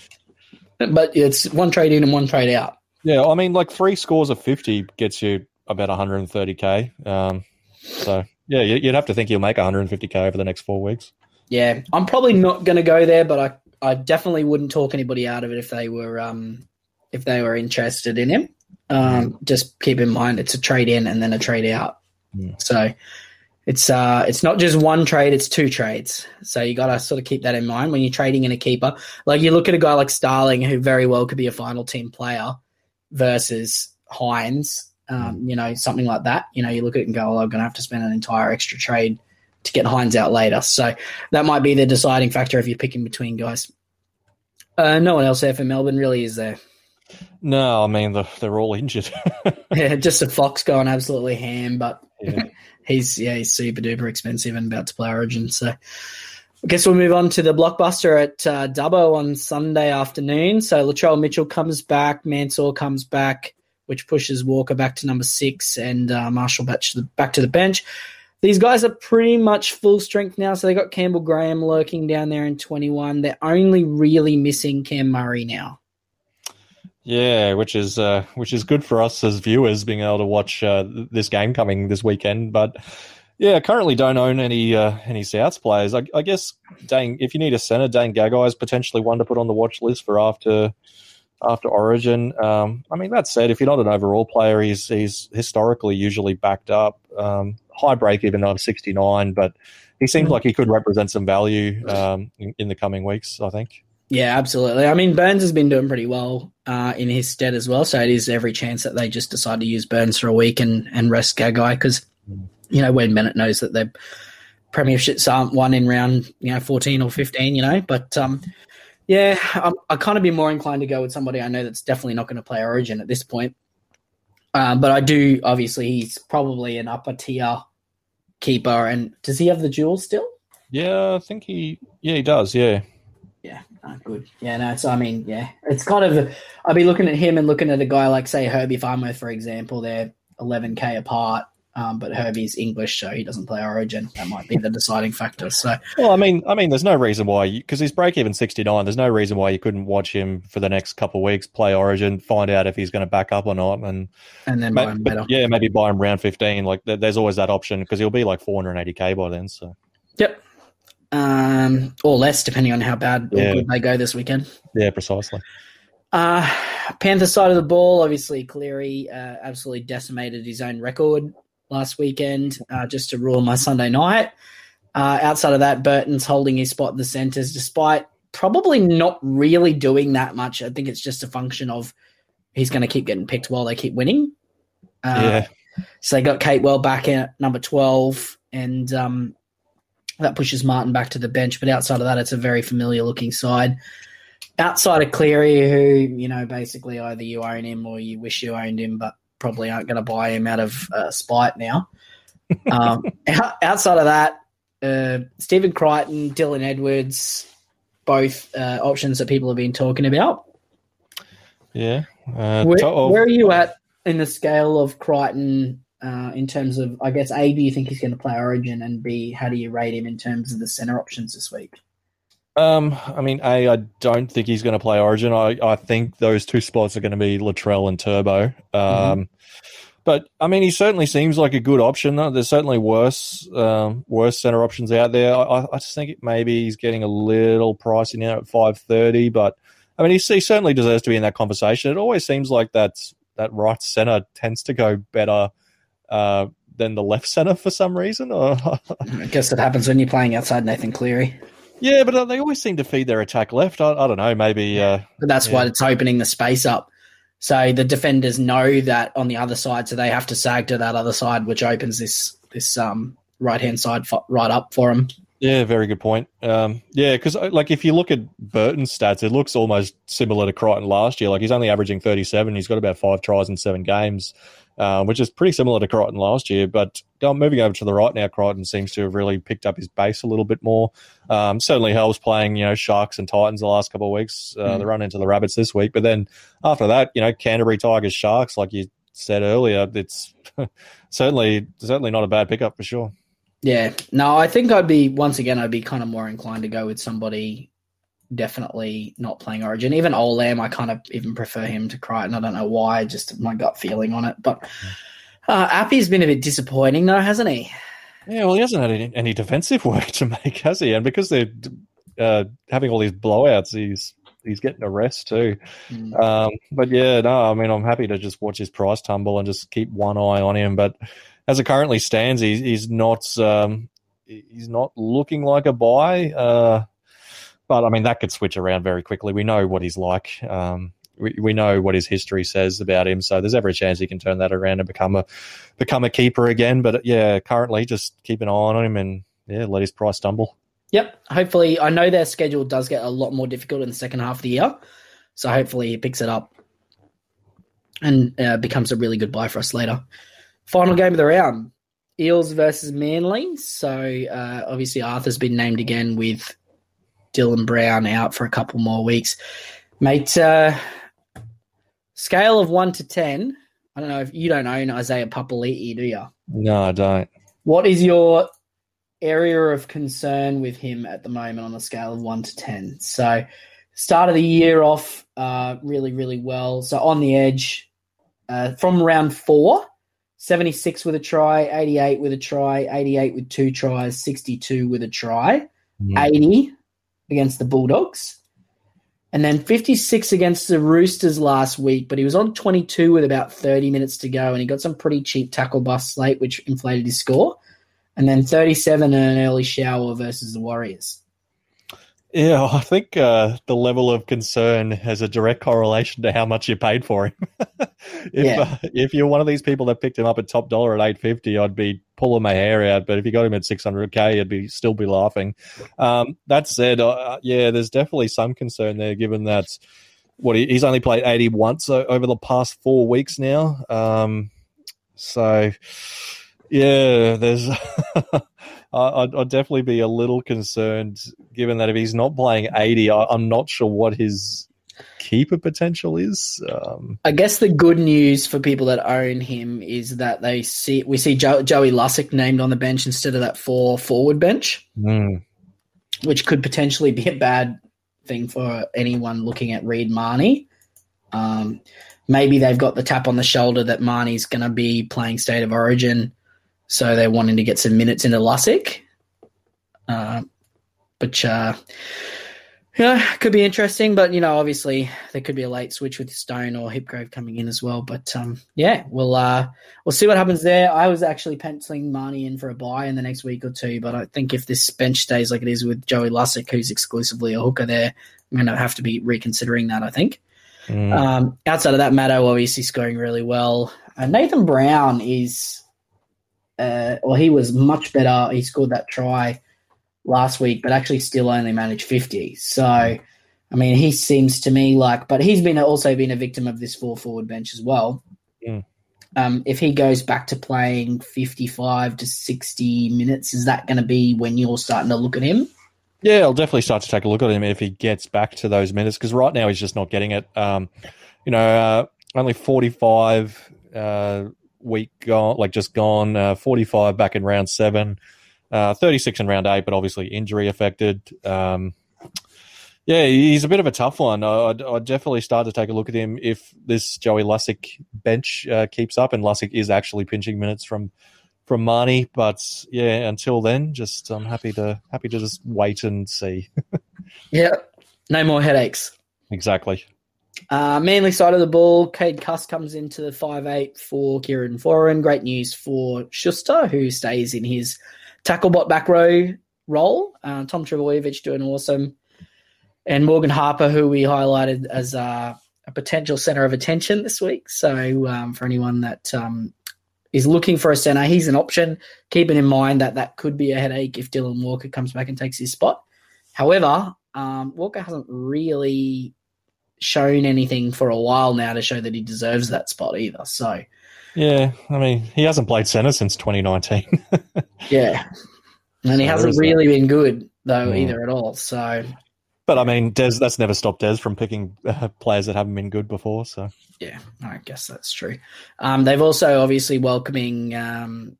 but it's one trade in and one trade out. Yeah, I mean, like three scores of fifty gets you about 130k. Um, so yeah, you- you'd have to think he'll make 150k over the next four weeks. Yeah, I'm probably not going to go there, but I, I definitely wouldn't talk anybody out of it if they were um if they were interested in him. Um, just keep in mind it's a trade in and then a trade out. So it's uh it's not just one trade, it's two trades. So you got to sort of keep that in mind when you're trading in a keeper. Like you look at a guy like Starling who very well could be a final team player versus Hynes, um, you know, something like that. You know, you look at it and go, well, I'm going to have to spend an entire extra trade to get Hynes out later. So that might be the deciding factor if you're picking between guys. Uh, no one else there for Melbourne really is there. No, I mean the, they're all injured. Yeah, just a Fox going absolutely ham, but yeah. he's yeah he's super duper expensive and about to play Origin. So I guess we'll move on to the blockbuster at uh, Dubbo on Sunday afternoon. So Latrell Mitchell comes back, Mansour comes back, which pushes Walker back to number six, and uh, Marshall back to the back to the bench. These guys are pretty much full strength now. So they got Campbell Graham lurking down there in 21. They're only really missing Cam Murray now. Yeah, which is uh, which is good for us as viewers being able to watch uh, this game coming this weekend. But yeah, currently don't own any uh, any Souths players. I, I guess Dane, if you need a centre, Dane Gagai is potentially one to put on the watch list for after after Origin. Um, I mean, that said, if you're not an overall player, he's he's historically usually backed up. Um, high break even though I'm 69, but he seems like he could represent some value um, in, in the coming weeks. I think. Yeah, absolutely. I mean, Burns has been doing pretty well uh, in his stead as well. So it is every chance that they just decide to use Burns for a week and, and rest Gagai because, you know, Wayne Bennett knows that their premierships aren't won in round, you know, 14 or 15, you know. But, um, yeah, I'm, I kind of be more inclined to go with somebody I know that's definitely not going to play Origin at this point. Um, but I do, obviously, he's probably an upper tier keeper. And does he have the jewel still? Yeah, I think he. Yeah, he does. Yeah. Yeah, oh, good. Yeah, no, so I mean, yeah, it's kind of. I'd be looking at him and looking at a guy like, say, Herbie Farmer, for example. They're 11k apart, um, but Herbie's English, so he doesn't play Origin. That might be the deciding factor. So, Well, I mean, I mean, there's no reason why because he's break even 69. There's no reason why you couldn't watch him for the next couple of weeks, play Origin, find out if he's going to back up or not, and and then ma- buy him but better. yeah, maybe buy him round 15. Like there's always that option because he'll be like 480k by then. So Yep. Um, or less, depending on how bad or Yeah. good they go this weekend. yeah, precisely. Uh, Panther side of the ball, obviously, Cleary uh, absolutely decimated his own record last weekend uh, just to rule my Sunday night. Uh, outside of that, Burton's holding his spot in the centres despite probably not really doing that much. I think it's just a function of he's going to keep getting picked while they keep winning. Uh, yeah, So they got Capewell back in at number 12, and um, that pushes Martin back to the bench. But outside of that, it's a very familiar looking side. Outside of Cleary, who, you know, basically either you own him or you wish you owned him, but probably aren't going to buy him out of uh, spite now. um, outside of that, uh, Stephen Crichton, Dylan Edwards, both uh, options that people have been talking about. yeah. Uh, Where, where are you at in the scale of Crichton uh, in terms of, I guess, A, do you think he's going to play Origin, and B, how do you rate him in terms of the center options this week? Um, I mean, a, I don't think he's going to play Origin. I, I think those two spots are going to be Latrell and Turbo. Um, but I mean, he certainly seems like a good option. though. There's certainly worse, um, worse center options out there. I, I just think maybe he's getting a little pricey now at five thirty. But I mean, he, he certainly deserves to be in that conversation. It always seems like that's that right center tends to go better. Uh, than the left center for some reason, or I guess it happens when you're playing outside Nathan Cleary. Yeah, but uh, they always seem to feed their attack left. I, I don't know. Maybe. Uh, But that's Yeah. why it's opening the space up. So the defenders know that on the other side, so they have to sag to that other side, which opens this this um, right hand side right up for them. Yeah, very good point. Um, yeah, because like if you look at Burton's stats, it looks almost similar to Crichton last year. Like he's only averaging thirty-seven. He's got about five tries in seven games, uh, which is pretty similar to Crichton last year. But go, moving over to the right now, Crichton seems to have really picked up his base a little bit more. Um, certainly helps playing you know Sharks and Titans the last couple of weeks. Uh, Mm. They run into the Rabbits this week, but then after that, you know Canterbury Tigers Sharks, like you said earlier, it's certainly certainly not a bad pickup for sure. Yeah, no, I think I'd be once again I'd be kind of more inclined to go with somebody definitely not playing Origin. Even Olam, I kind of even prefer him to Crichton. I don't know why, just my gut feeling on it. But uh, Appy's been a bit disappointing though, hasn't he? Yeah, well, he hasn't had any, any defensive work to make, has he? And because they're uh, having all these blowouts, he's he's getting a rest too. Mm. Um, but yeah, no, I mean, I'm happy to just watch his price tumble and just keep one eye on him. But as it currently stands, he's he's not um, he's not looking like a buy. Uh, but I mean, that could switch around very quickly. We know what he's like. Um, we, we know what his history says about him, so there's every chance he can turn that around and become a become a keeper again. But yeah, currently just keep an eye on him and yeah, let his price tumble. Yep. Hopefully, I know their schedule does get a lot more difficult in the second half of the year, so hopefully he picks it up and uh, becomes a really good buy for us later. Final game of the round: Eels versus Manly. So uh, obviously Arthur's been named again with Dylan Brown out for a couple more weeks, mate. Uh, scale of one to ten. I don't know if you don't own Isaiah Papali'i, do you? No, I don't. What is your area of concern with him at the moment on a scale of one to ten? So, start of the year off uh, really, really well. So on the edge uh, from round four, 76 with a try, 88 with a try, 88 with two tries, 62 with a try, Hmm. 80 against the Bulldogs. And then 56 against the Roosters last week, but he was on 22 with about 30 minutes to go, and he got some pretty cheap tackle busts late, which inflated his score. And then 37 and an early shower versus the Warriors. Yeah, I think uh, the level of concern has a direct correlation to how much you paid for him. if Yeah. uh, if you're one of these people that picked him up at top dollar at eight fifty, I'd be pulling my hair out. But if you got him at six hundred k, I'd be still be laughing. Um, that said, uh, yeah, there's definitely some concern there, given that what he, he's only played eighty once over the past four weeks now. Um, so yeah, there's. I- I'd, I'd definitely be a little concerned, given that if he's not playing 80, I, I'm not sure what his keeper potential is. Um, I guess the good news for people that own him is that they see we see jo- Joey Lussick named on the bench instead of that four forward bench. mm, which could potentially be a bad thing for anyone looking at Reed Mahoney. Um, maybe they've got the tap on the shoulder that Mahoney's going to be playing State of Origin, so they're wanting to get some minutes into Lussick. Uh, but uh, yeah, could be interesting. But you know, obviously there could be a late switch with Stone or Hipgrave coming in as well. But um, yeah, we'll uh, we'll see what happens there. I was actually penciling Mahoney in for a buy in the next week or two, but I think if this bench stays like it is with Joey Lussick, who's exclusively a hooker there, I'm going to have to be reconsidering that. I think. mm. Um, outside of that, Maddo obviously scoring really well. Uh, Nathan Brown is, uh, well, he was much better. He scored that try last week, but actually still only managed 50. So, I mean, he seems to me like, but he's been also been a victim of this four forward bench as well. Mm. Um, if he goes back to playing 55 to 60 minutes, is that going to be when you're starting to look at him? Yeah, I'll definitely start to take a look at him if he gets back to those minutes because right now he's just not getting it. Um, you know, uh, only 45 uh, week gone, like just gone, uh, 45 back in round seven, uh, 36 in round eight, but obviously injury affected. Um, yeah, he's a bit of a tough one. I'd, I'd definitely start to take a look at him if this Joey Lussick bench uh, keeps up and Lussick is actually pinching minutes from from Mahoney. But yeah, until then, just I'm happy to happy to just wait and see. Yeah. No more headaches. exactly. Uh, Manly side of the ball, Cade Cust comes into the five eight for Kieran Foran. Great news for Schuster, who stays in his tackle bot back row role. Uh, Tom Trbojevic doing awesome, and Morgan Harper, who we highlighted as uh, a potential center of attention this week. So um, for anyone that um, is looking for a center, he's an option. Keeping in mind that that could be a headache if Dylan Walker comes back and takes his spot. However, um, Walker hasn't really shown anything for a while now to show that he deserves that spot either. So, yeah, I mean, he hasn't played center since 2019. yeah, and he So hasn't there is really been good though Mm. either at all. So, but I mean, Des, that's never stopped Des from picking uh, players that haven't been good before. So yeah, I guess that's true. Um, they've also obviously welcoming um,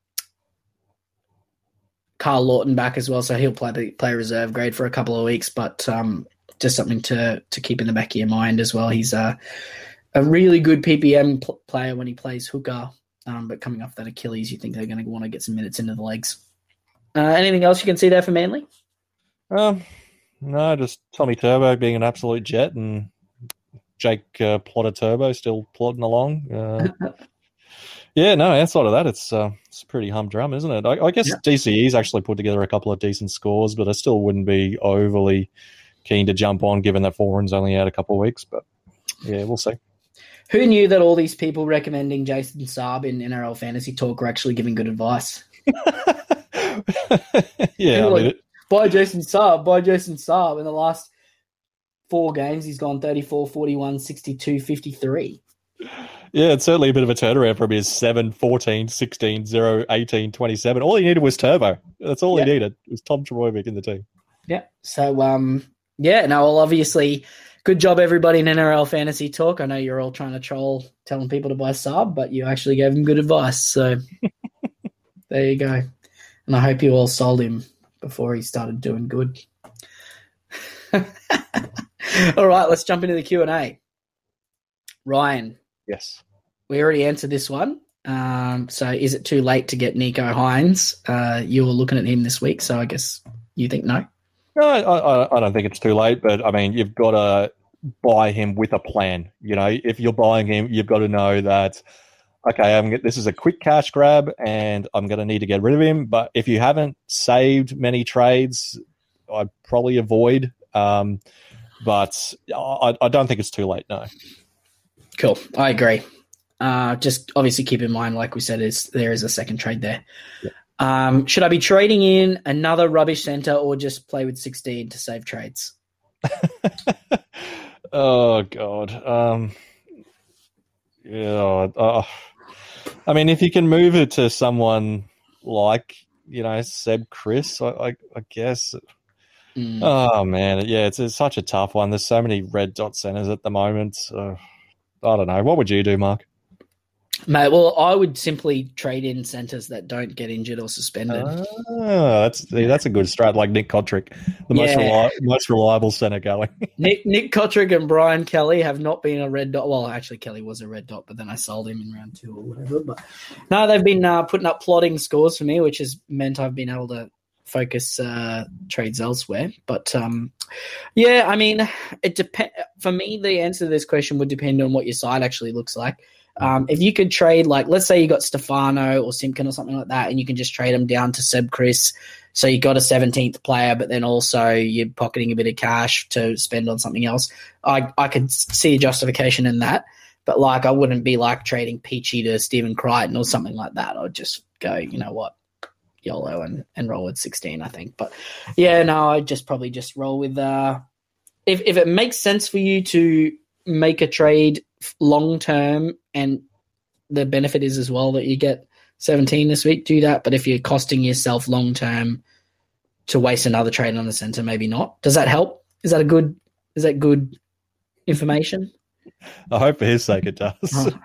Karl Lawton back as well, so he'll play the play reserve grade for a couple of weeks. But um, just something to to keep in the back of your mind as well. He's a a really good PPM pl- player when he plays hooker, um, but coming off that Achilles, you think they're going to want to get some minutes into the legs. Uh, anything else you can see there for Manly? Um, no, just Tommy Turbo being an absolute jet and Jake uh, Plotter Turbo still plodding along. Uh, yeah, no, outside of that, it's uh, it's pretty humdrum, isn't it? I, I guess Yeah. DCE's actually put together a couple of decent scores, but I still wouldn't be overly keen to jump on given that Foran's only out a couple of weeks. But yeah, we'll see. Who knew that all these people recommending Jason Saab in NRL Fantasy Talk were actually giving good advice? yeah, I Like- Buy Jason Saab, buy Jason Saab. In the last four games, he's gone 34, 41, 62, 53. yeah, it's certainly a bit of a turnaround from his 7, 14, 16, 0, 18, 27. All he needed was Turbo. That's all Yeah. he needed. It was Tom Trbojevic in the team. Yeah. So, um, yeah, no, well, obviously, good job, everybody in NRL Fantasy Talk. I know you're all trying to troll, telling people to buy Saab, but you actually gave them good advice. So, there you go. And I hope you all sold him before he started doing good. all right, let's jump into the Q&A. Ryan, Yes. we already answered this one. Um, so is it too late to get Nicho Hynes? Uh, you were looking at him this week, so I guess you think no. No, I, I, don't think it's too late, but I mean, you've got to buy him with a plan. You know, if you're buying him, you've got to know that, okay, I'm, this is a quick cash grab and I'm going to need to get rid of him. But if you haven't saved many trades, I'd probably avoid. Um, but I, I don't think it's too late, no. Cool, I agree. Uh, just obviously keep in mind, like we said, is there is a second trade there. Um, should I be trading in another rubbish center or just play with sixteen to save trades? oh god. Um, yeah. Uh, I mean, if you can move it to someone like you know Seb Kris, I, I, I guess. Mm. Oh man, yeah, it's, it's such a tough one. There's so many red dot centers at the moment. So, I don't know. What would you do, Mark? Mate, well, I would simply trade in centers that don't get injured or suspended. Ah, that's that's a good strat, like Nick Cotric, the most Yeah. reli- most reliable center going. Nick Nick Cotric and Brian Kelly have not been a red dot. Well, actually, Kelly was a red dot, but then I sold him in round two or whatever. But no, they've been uh, putting up plotting scores for me, which has meant I've been able to focus uh, trades elsewhere. But um, yeah, I mean, it depend. For me, the answer to this question would depend on what your side actually looks like. Um, if you could trade, like, let's say you got Stefano or Simpkin or something like that, and you can just trade them down to Seb Kris. So you got a 17th player, but then also you're pocketing a bit of cash to spend on something else. I, I could see a justification in that. But like, I wouldn't be like trading Peachy to Stephen Crichton or something like that. I'd just go, you know what, YOLO and, and roll with 16, I think. But yeah, no, I'd just probably just roll with, uh, if, if it makes sense for you to make a trade long term and the benefit is as well that you get 17 this week, do that. But if you're costing yourself long term to waste another trade on the center, maybe not. Does that help? Is that a good, is that good information? I hope for his sake it does.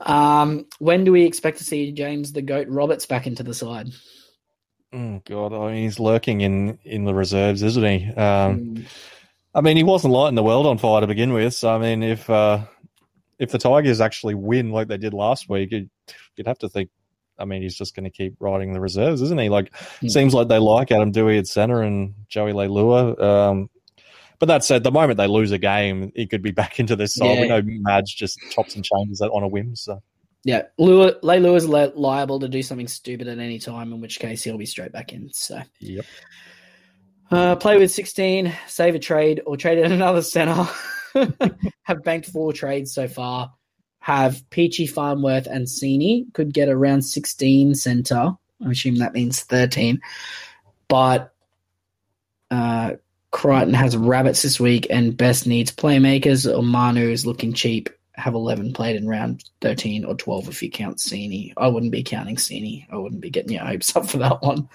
Um, when do we expect to see James the Goat Roberts back into the side? Oh God, I mean, he's lurking in in the reserves, isn't he? Um, Mm, I mean, he wasn't lighting the world on fire to begin with. So I mean, if uh, if the Tigers actually win like they did last week, you'd, you'd have to think. I mean, he's just going to keep riding the reserves, isn't he? Like, Hmm. seems like they like Adam Doueihi at center and Joey Leilua. Um, but that said, the moment they lose a game, he could be back into this side. We know Madge just chops and changes that on a whim. So Yeah, Lua, Lewis li- liable to do something stupid at any time, in which case he'll be straight back in. So, Yep. Uh, play with 16, save a trade, or trade in another center. have banked four trades so far. Have Peachy, Farnworth, and Sini could get around 16 center. I assume that means 13. But uh, Crichton has rabbits this week, and Best needs playmakers, or Manu is looking cheap. Have 11 played in round 13 or 12 if you count Sini. I wouldn't be counting Sini. I wouldn't be getting your hopes up for that one.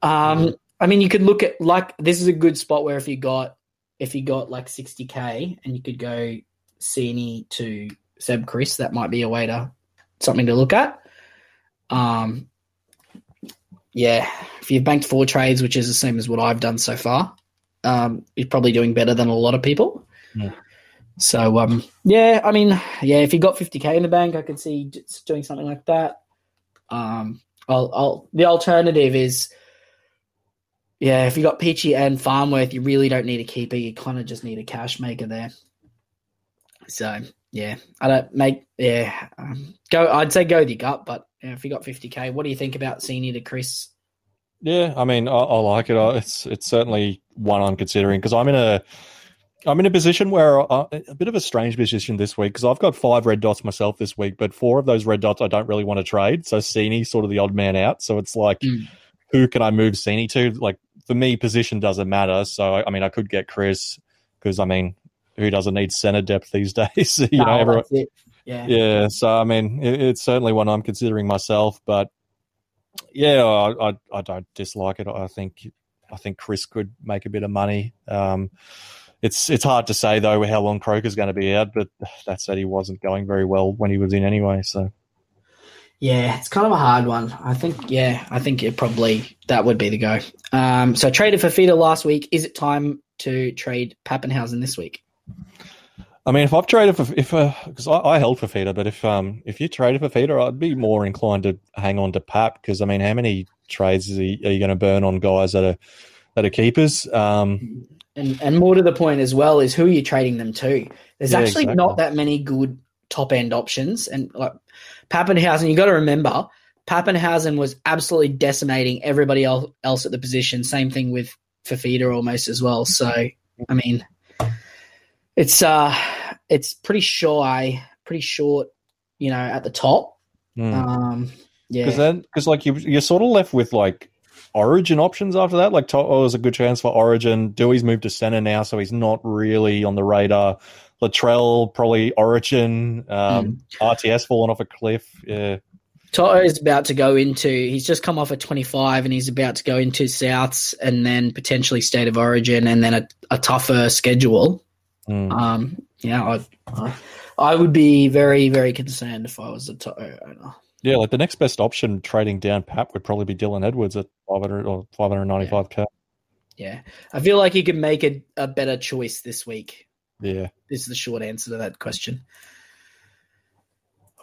Um, I mean, you could look at like this is a good spot where if you got if you got like 60k and you could go Sini to Seb Kris, that might be a way to something to look at. Um, yeah, if you've banked four trades, which is the same as what I've done so far, um, you're probably doing better than a lot of people. Yeah. So, um, yeah, I mean, yeah, if you got 50k in the bank, I could see doing something like that. Um, I'll, I'll, the alternative is, yeah, if you got Peachy and Farnworth, you really don't need a keeper. You kind of just need a cash maker there. So, yeah, I don't make, yeah, um, go. I'd say go with your gut, but yeah, if you got 50k, what do you think about senior to Kris? Yeah, I mean, I, I like it. I- It's it's certainly one I'm considering because I'm in a I'm in a position where I, a bit of a strange position this week because I've got five red dots myself this week, but four of those red dots I don't really want to trade. So Sini sort of the odd man out. So it's like, Mm. who can I move Sini to? Like for me, position doesn't matter. So I, mean, I could get Kris because I mean, who doesn't need center depth these days? you know, everyone. Yeah. yeah, so I mean, it, it's certainly one I'm considering myself, but yeah, I, I I don't dislike it. I think I think Kris could make a bit of money. Um, it's it's hard to say though how long Croker's going to be out, but that said he wasn't going very well when he was in anyway. So Yeah, it's kind of a hard one. I think, yeah, I think it probably that would be the go. Um, so traded for Feeder last week. Is it time to trade Papenhuyzen this week? I mean, if I've traded for if because I, I held for Feeder, but if um if you traded for Feeder, I'd be more inclined to hang on to Pap because I mean, how many trades is he, are you going to burn on guys that are that are keepers? Um, And and more to the point as well is who are you trading them to? There's Yeah, actually exactly. not that many good top end options. And like Papenhuyzen, you got to remember, Papenhuyzen was absolutely decimating everybody else, else at the position. Same thing with Fifita almost as well. So I mean, it's uh, it's pretty shy, pretty short, you know, at the top. hmm. Um, yeah, Because then, because like you, you're sort of left with like Origin options after that. Like Toto is a good chance for Origin. Doueihi's moved to center now, so he's not really on the radar. Latrell probably Origin. Um, RTS falling off a cliff. Yeah, Toto is about to go into. He's just come off a 25, and he's about to go into Souths, and then potentially State of Origin, and then a, a tougher schedule. Hmm. Um, yeah, I, I, I would be very, very concerned if I was a Toto owner. yeah. Like the next best option trading down Pap would probably be Dylan Edwards at 500 or 595 k. Yeah, I feel like you could make a, a better choice this week. Yeah. This is the short answer to that question.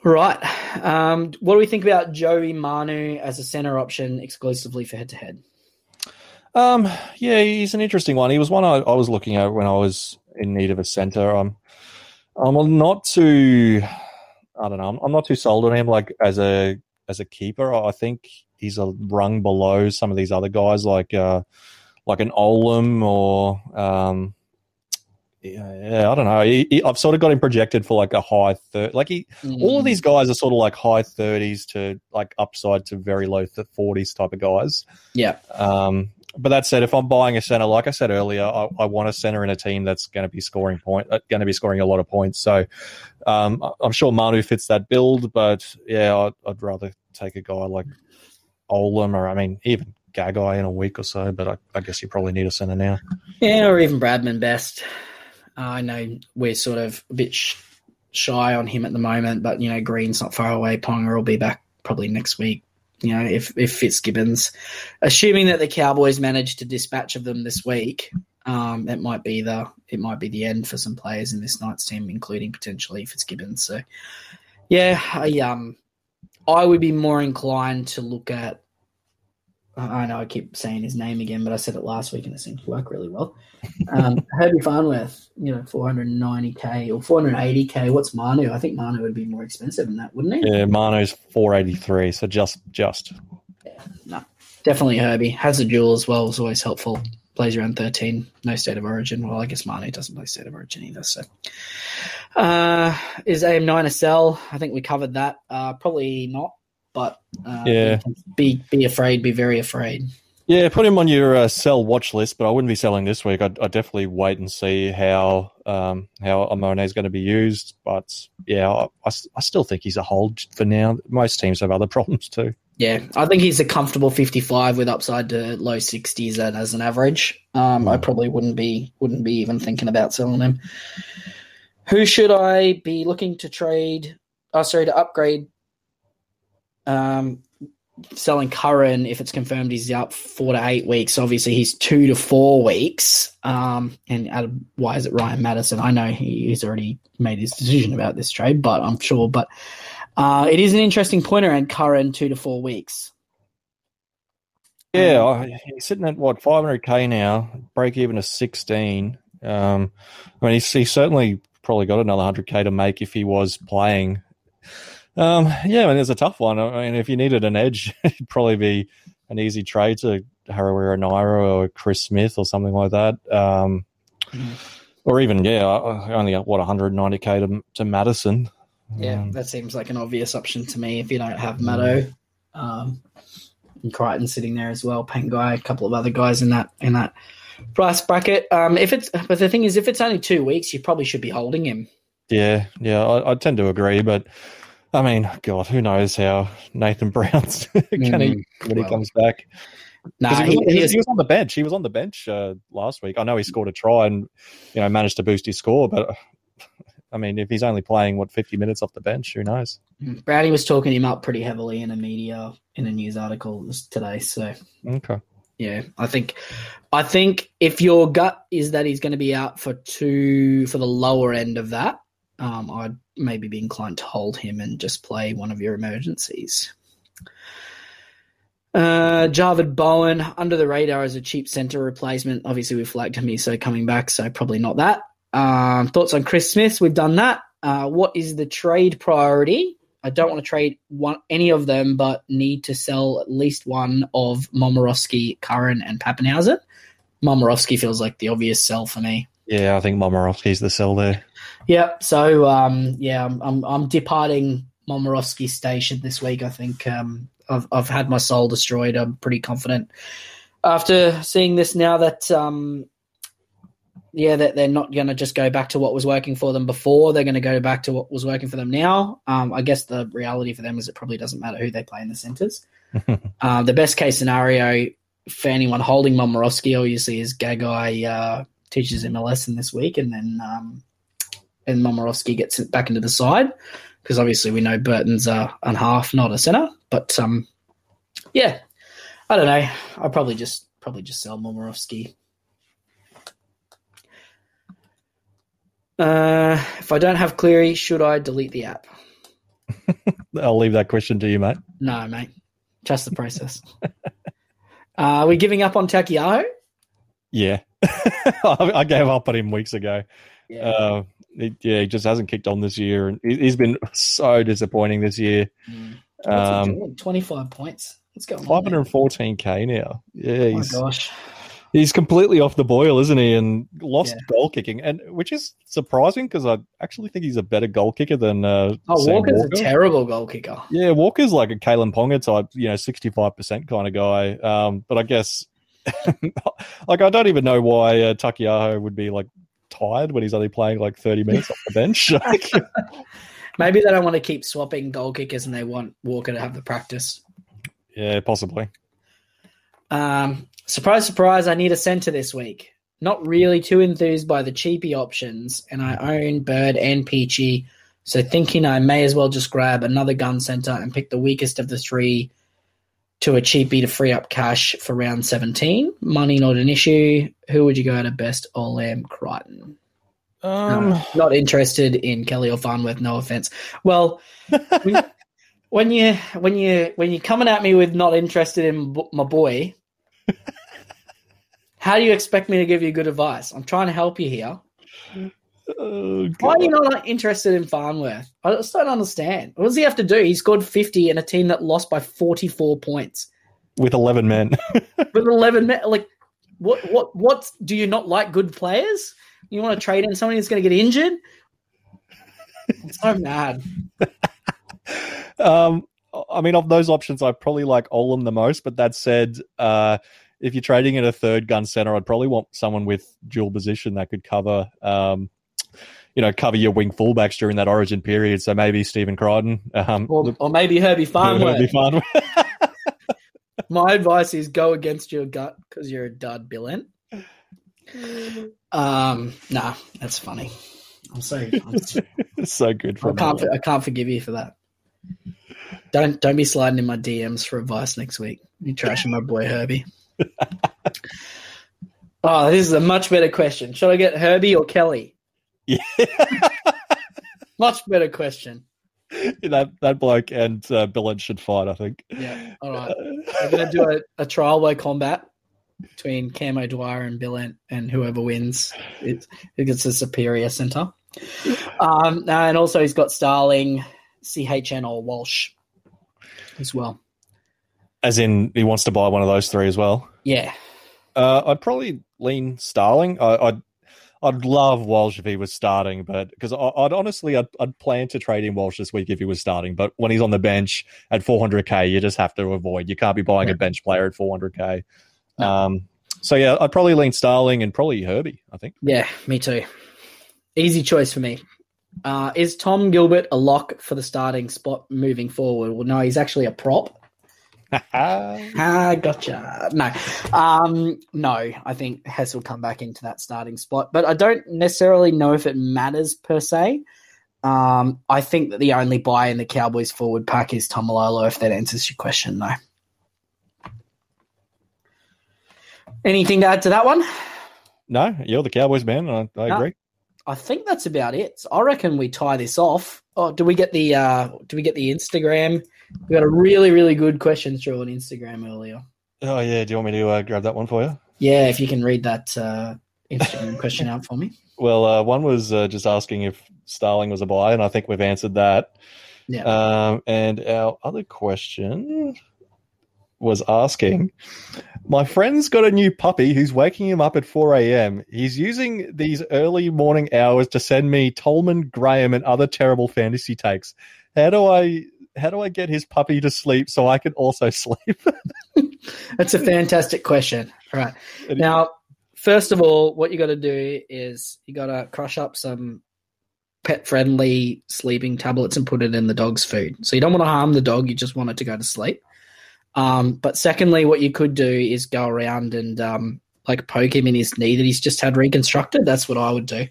All right. Um, what do we think about Joey Manu as a center option exclusively for head to head? Um, yeah, he's an interesting one. He was one I, I was looking at when I was in need of a center. Um, I'm not too, I don't know, I'm, I'm not too sold on him. Like as a as a keeper, I think he's a rung below some of these other guys, like uh, like an Olam or um, yeah, yeah, I don't know. He, he, I've sort of got him projected for like a high third. Like he, all of these guys are sort of like high thirties to like upside to very low forties type of guys. Yeah. Um, but that said, if I'm buying a center, like I said earlier, I, I want a center in a team that's going to be scoring point, uh, going to be scoring a lot of points. So um, I'm sure Manu fits that build, but yeah, I'd, I'd rather take a guy like Olam or I mean even Gagai in a week or so. But I, I guess you probably need a center now. Yeah, or even Bradman Best. I know we're sort of a bit sh- shy on him at the moment, but you know Green's not far away. Ponga will be back probably next week. You know, if if Fitzgibbons, assuming that the Cowboys manage to dispatch of them this week, um, it might be the it might be the end for some players in this Knights team, including potentially Fitzgibbons. So, yeah, I um, I would be more inclined to look at I know I keep saying his name again, but I said it last week and it seemed to work really well. Um, Herbie Farnworth, you know, 490k or 480k. What's Manu? I think Manu would be more expensive than that, wouldn't he? Yeah, Manu's 483, so just just. Yeah, no, definitely Herbie has a dual as well. Is always helpful. Plays around 13, no state of origin. Well, I guess Manu doesn't play state of origin either. So, uh, is AM9 a sell? I think we covered that. Uh, probably not but uh, yeah, be be afraid, be very afraid. Yeah, put him on your uh, sell watch list, but I wouldn't be selling this week. I'd, I'd definitely wait and see how um, how Amone is going to be used. But yeah, I, I, I, still think he's a hold for now. Most teams have other problems too. Yeah, I think he's a comfortable 55 with upside to low 60s as an average. Um, I probably wouldn't be wouldn't be even thinking about selling him. Who should I be looking to trade? Oh, sorry, to upgrade um, selling Curran, if it's confirmed he's out four to eight weeks, obviously he's two to four weeks. Um, and why is it Ryan Madison? I know he's already made his decision about this trade, but I'm sure. But uh, it is an interesting point around Curran two to four weeks. Yeah, he's sitting at what 500k now, break even to 16. Um, I mean, he's, he's certainly probably got another 100k to make if he was playing um, yeah, I mean, it's a tough one. I mean, if you needed an edge, it'd probably be an easy trade to Harawira Naera or Chris Smith or something like that. Um, mm-hmm. Or even, yeah, only what 190k to, to Matterson. Yeah, um, that seems like an obvious option to me if you don't have Matto. Um, and Crichton sitting there as well, Pangai, a couple of other guys in that in that price bracket. Um, if it's but the thing is, if it's only two weeks, you probably should be holding him. Yeah, yeah, I, I tend to agree, but I mean, God, who knows how Nathan Brown's can mm, he when well, he comes back? Nah, he, he, was, he, was, on the bench. He was on the bench uh, last week. I know he scored a try and you know managed to boost his score, but I mean, if he's only playing what fifty minutes off the bench, who knows? Mm, Brownie was talking him up pretty heavily in a media in a news article today. So okay, yeah, I think I think if your gut is that he's going to be out for two for the lower end of that, um, I'd maybe be inclined to hold him and just play one of your emergencies. Uh, Javid Bowen under the radar as a cheap center replacement. Obviously, we flagged him so coming back, so probably not that. Um, thoughts on Chris Smith? We've done that. Uh, what is the trade priority? I don't want to trade one any of them, but need to sell at least one of Momirovski, Curran, and Papenhuyzen. Momirovski feels like the obvious sell for me. Yeah, I think Momirovski's the sell there. Yeah, so um, yeah, I'm, I'm, I'm departing Momirovski station this week. I think um, I've I've had my soul destroyed. I'm pretty confident after seeing this now that um, yeah, that they're not going to just go back to what was working for them before. They're going to go back to what was working for them now. Um, I guess the reality for them is it probably doesn't matter who they play in the centres. uh, the best case scenario for anyone holding Momirovski obviously is Gagai uh, teaches him a lesson this week, and then um, and Momirovski gets it back into the side because obviously we know Burton's a, a half, not a centre. But um, yeah, I don't know. I'll probably just probably just sell Momirovski. Uh, if I don't have Cleary, should I delete the app? I'll leave that question to you, mate. No, mate. Trust the process. uh, are we giving up on Taukeiaho? Yeah. I gave up on him weeks ago. Yeah. Uh, he, yeah, he just hasn't kicked on this year, and he's been so disappointing this year. Mm. Um, Twenty-five points. Going on? Five hundred fourteen k now. Yeah, oh my gosh. He's completely off the boil, isn't he? And lost yeah. goal kicking, and which is surprising because I actually think he's a better goal kicker than. Uh, oh, Sam Walker's Walker. a terrible goal kicker. Yeah, Walker's like a Kalyn Ponga type, you know, sixty-five percent kind of guy. Um, but I guess, like, I don't even know why uh, Taukeiaho would be like tired when he's only playing like 30 minutes off the bench. Maybe they don't want to keep swapping goal kickers and they want Walker to have the practice. Yeah, possibly. Um, surprise, surprise, I need a centre this week. Not really too enthused by the cheapy options, and I own Bird and Peachy, so thinking I may as well just grab another gun centre and pick the weakest of the three to a cheapie to free up cash for round 17. Money not an issue. Who would you go to best? Olam Crichton. Um, no, not interested in Kelly or Farnworth. No offense. Well, we, when you when you when you're coming at me with not interested in b- my boy, how do you expect me to give you good advice? I'm trying to help you here. Oh, Why are you not interested in Farnworth? I just don't understand. What does he have to do? He scored 50 in a team that lost by 44 points With 11 men. with 11 men. Like, what? What? What? Do you not like good players? You want to trade in somebody that's going to get injured? I'm so mad. um, I mean, of those options, I probably like Olam the most. But that said, uh, if you're trading in a third gun center, I'd probably want someone with dual position that could cover, um, you know, cover your wing fullbacks during that Origin period. So maybe Stephen Crichton. Um, Or, or maybe Herbie Farnworth. be fun. My advice is go against your gut because you're a dud, Billent. Um, nah, that's funny. I'm so, I'm so so good I for can't I can't forgive you for that. Don't don't be sliding in my DMs for advice next week. You trashing my boy Herbie. oh, this is a much better question. Should I get Herbie or Kelly? Yeah. Much better question. that that bloke and uh, Billen should fight. I think. Yeah. All right. We're gonna do a, a trial by combat between Cam O'Dwyer and Bill Ent, and whoever wins it, it gets a superior center. Um, and also he's got Starling, CHN or Walsh as well. As in, he wants to buy one of those three as well. Yeah. Uh, I'd probably lean Starling. I, I'd I'd love Walsh if he was starting, but because I'd honestly I'd, I'd plan to trade in Walsh this week if he was starting. But when he's on the bench at 400k, you just have to avoid. You can't be buying Yeah. a bench player at 400k. No. Um, so yeah, I'd probably lean Starling and probably Herbie. I think. Yeah, me too. Easy choice for me. Uh, is Tom Gilbert a lock for the starting spot moving forward? Well, no, he's actually a prop. Ah, gotcha. No, um, no. I think Hess will come back into that starting spot, but I don't necessarily know if it matters per se. Um, I think that the only buy in the Cowboys forward pack is Taumalolo. If that answers your question, though. Anything to add to that one? no, you're the Cowboys man. I, I No. agree. I think that's about it. So I reckon we tie this off. Oh, do we get the uh do we get the Instagram? We got a really, really good question through on Instagram earlier. Oh yeah, do you want me to uh, grab that one for you? Yeah, if you can read that uh Instagram question out for me. Well, uh, one was uh, just asking if Starling was a buy, and I think we've answered that. Yeah. Um, and our other question was asking, my friend's got a new puppy who's waking him up at 4 a.m. He's using these early morning hours to send me Tolman, Graham, and other terrible fantasy takes. How do I how do I get his puppy to sleep so I can also sleep? That's a fantastic question. All right. Now, first of all, what you got to do is you got to crush up some pet friendly sleeping tablets and put it in the dog's food. So you don't want to harm the dog, you just want it to go to sleep. Um, but secondly, what you could do is go around and um, like poke him in his knee that he's just had reconstructed. That's what I would do.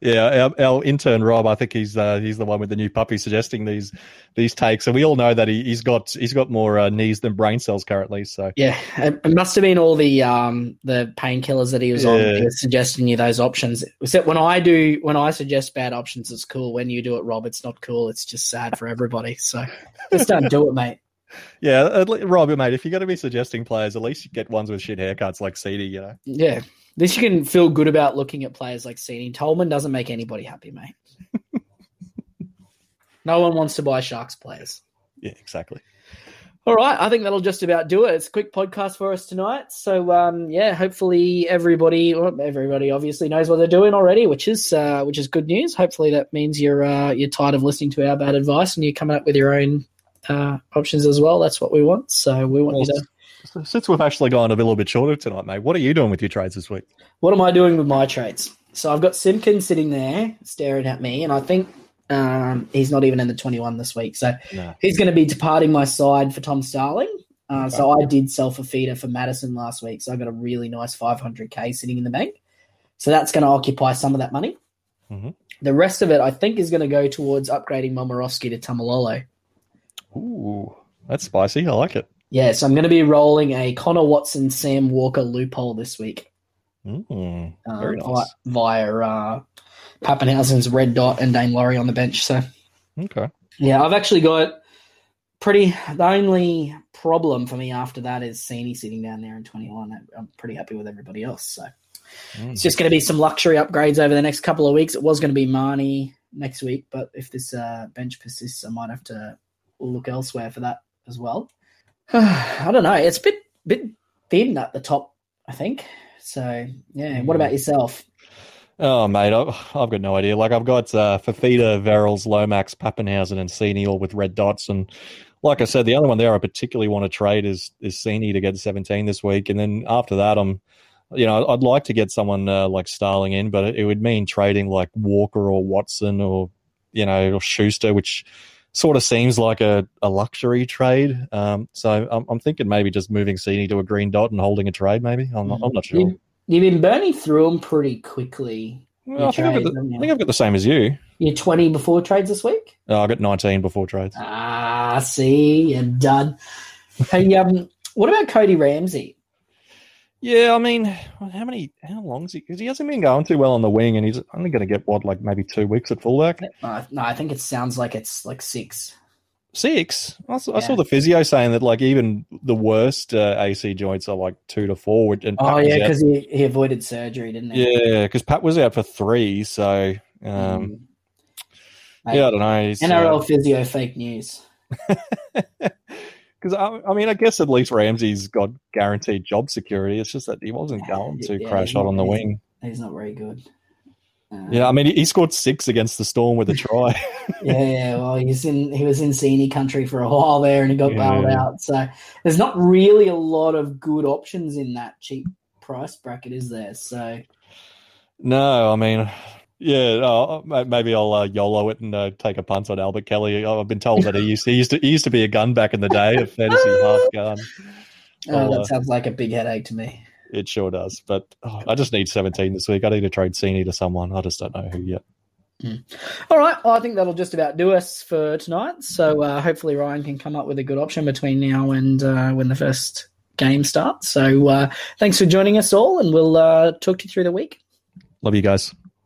Yeah, our, our intern Rob, I think he's uh, he's the one with the new puppy suggesting these these takes, and we all know that he, he's got he's got more uh, knees than brain cells currently. So Yeah, it, it must have been all the um, the painkillers that he was on Yeah. was suggesting you those options. Except when I do, when I suggest bad options, it's cool. When you do it, Rob, it's not cool. It's just sad for everybody. So just don't do it, mate. yeah, Rob, mate, if you're going to be suggesting players, at least you get ones with shit haircuts like CD. You know, Yeah, least you can feel good about looking at players like Seating. Tolman doesn't make anybody happy, mate. no one wants to buy Sharks players. yeah, exactly. All right, I think that'll just about do it. It's a quick podcast for us tonight. So um, yeah, hopefully everybody, well, everybody obviously knows what they're doing already, which is uh, which is good news. Hopefully that means you're uh, you're tired of listening to our bad advice and you're coming up with your own uh, options as well. That's what we want. So we want you to. So Since we've actually gone a little bit shorter tonight, mate, what are you doing with your trades this week? What am I doing with my trades? So I've got Simpkins sitting there staring at me, and I think um, he's not even in the 21 this week. So No. he's going to be departing my side for Tom Starling. Uh, So I did sell for feeder for Matterson last week, so I got a really nice 500k sitting in the bank. So that's going to occupy some of that money. Mhm. The rest of it, I think, is going to go towards upgrading Momorowski to Taumalolo. Ooh, that's spicy. I like it. Yeah, so I'm going to be rolling a Connor Watson, Sam Walker loophole this week. Mm, uh, very nice. via uh, Papenhuyzen's red dot and Daine Laurie on the bench. So Okay. yeah, I've actually got pretty. The only problem for me after that is Sini sitting down there in 21. I'm pretty happy with everybody else. So mm. it's just going to be some luxury upgrades over the next couple of weeks. It was going to be Mahoney next week, but if this uh, bench persists, I might have to look elsewhere for that as well. I don't know. It's a bit bit thin at the top, I think. So yeah. What about yourself? Oh mate, I've, I've got no idea. Like I've got uh, Fifita, Verrills, Lomax, Papenhuyzen, and Sini all with red dots, and like I said, the only one there I particularly want to trade is is Sini to get 17 this week, and then after that, I'm, you know, I'd like to get someone uh, like Starling in, but it would mean trading like Walker or Watson or you know or Schuster, which sort of seems like a, a luxury trade. Um, so I'm, I'm, thinking maybe just moving Sini to a green dot and holding a trade. Maybe I'm not, I'm not sure. You, you've been burning through them pretty quickly. Well, I, think trades, the, I, think I've got the same as you. You're 20 before trades this week? Oh, I got 19 before trades. Ah, see, you're done. hey, um, what about Cody Ramsey? Yeah, I mean, how many? How long is he? Because he hasn't been going too well on the wing, and he's only going to get what, like maybe two weeks at fullback. Uh, no, I think it sounds like it's like six. Six. I saw, yeah. I saw the physio saying that like even the worst uh, AC joints are like two to four. And Pat oh yeah, because he, he avoided surgery, didn't he? Yeah, because Pat was out for three. So um, mm. yeah, I don't know. He's, NRL uh, physio fake news. Because I, I, mean, I guess at least Ramsey's got guaranteed job security. It's just that he wasn't going to yeah, crash out on the wing. He's not very good. Uh, yeah, I mean, he scored six against the Storm with a try. yeah, yeah, well, he's in he was in Sini country for a while there, and he got yeah. bailed out. So there's not really a lot of good options in that cheap price bracket, is there? So no, I mean, yeah, uh, maybe I'll uh, YOLO it and uh, take a punt on Albert Kelly. I've been told that he used to, he used to he used to be a gun back in the day, a fantasy half gun. Oh, that uh, sounds like a big headache to me. It sure does. But oh, I just need 17 this week. I need to trade Sini to someone. I just don't know who yet. Mm. All right. Well, I think that'll just about do us for tonight. So uh, hopefully Ryan can come up with a good option between now and uh, when the first game starts. So uh, thanks for joining us all, and we'll uh, talk to you through the week. Love you guys.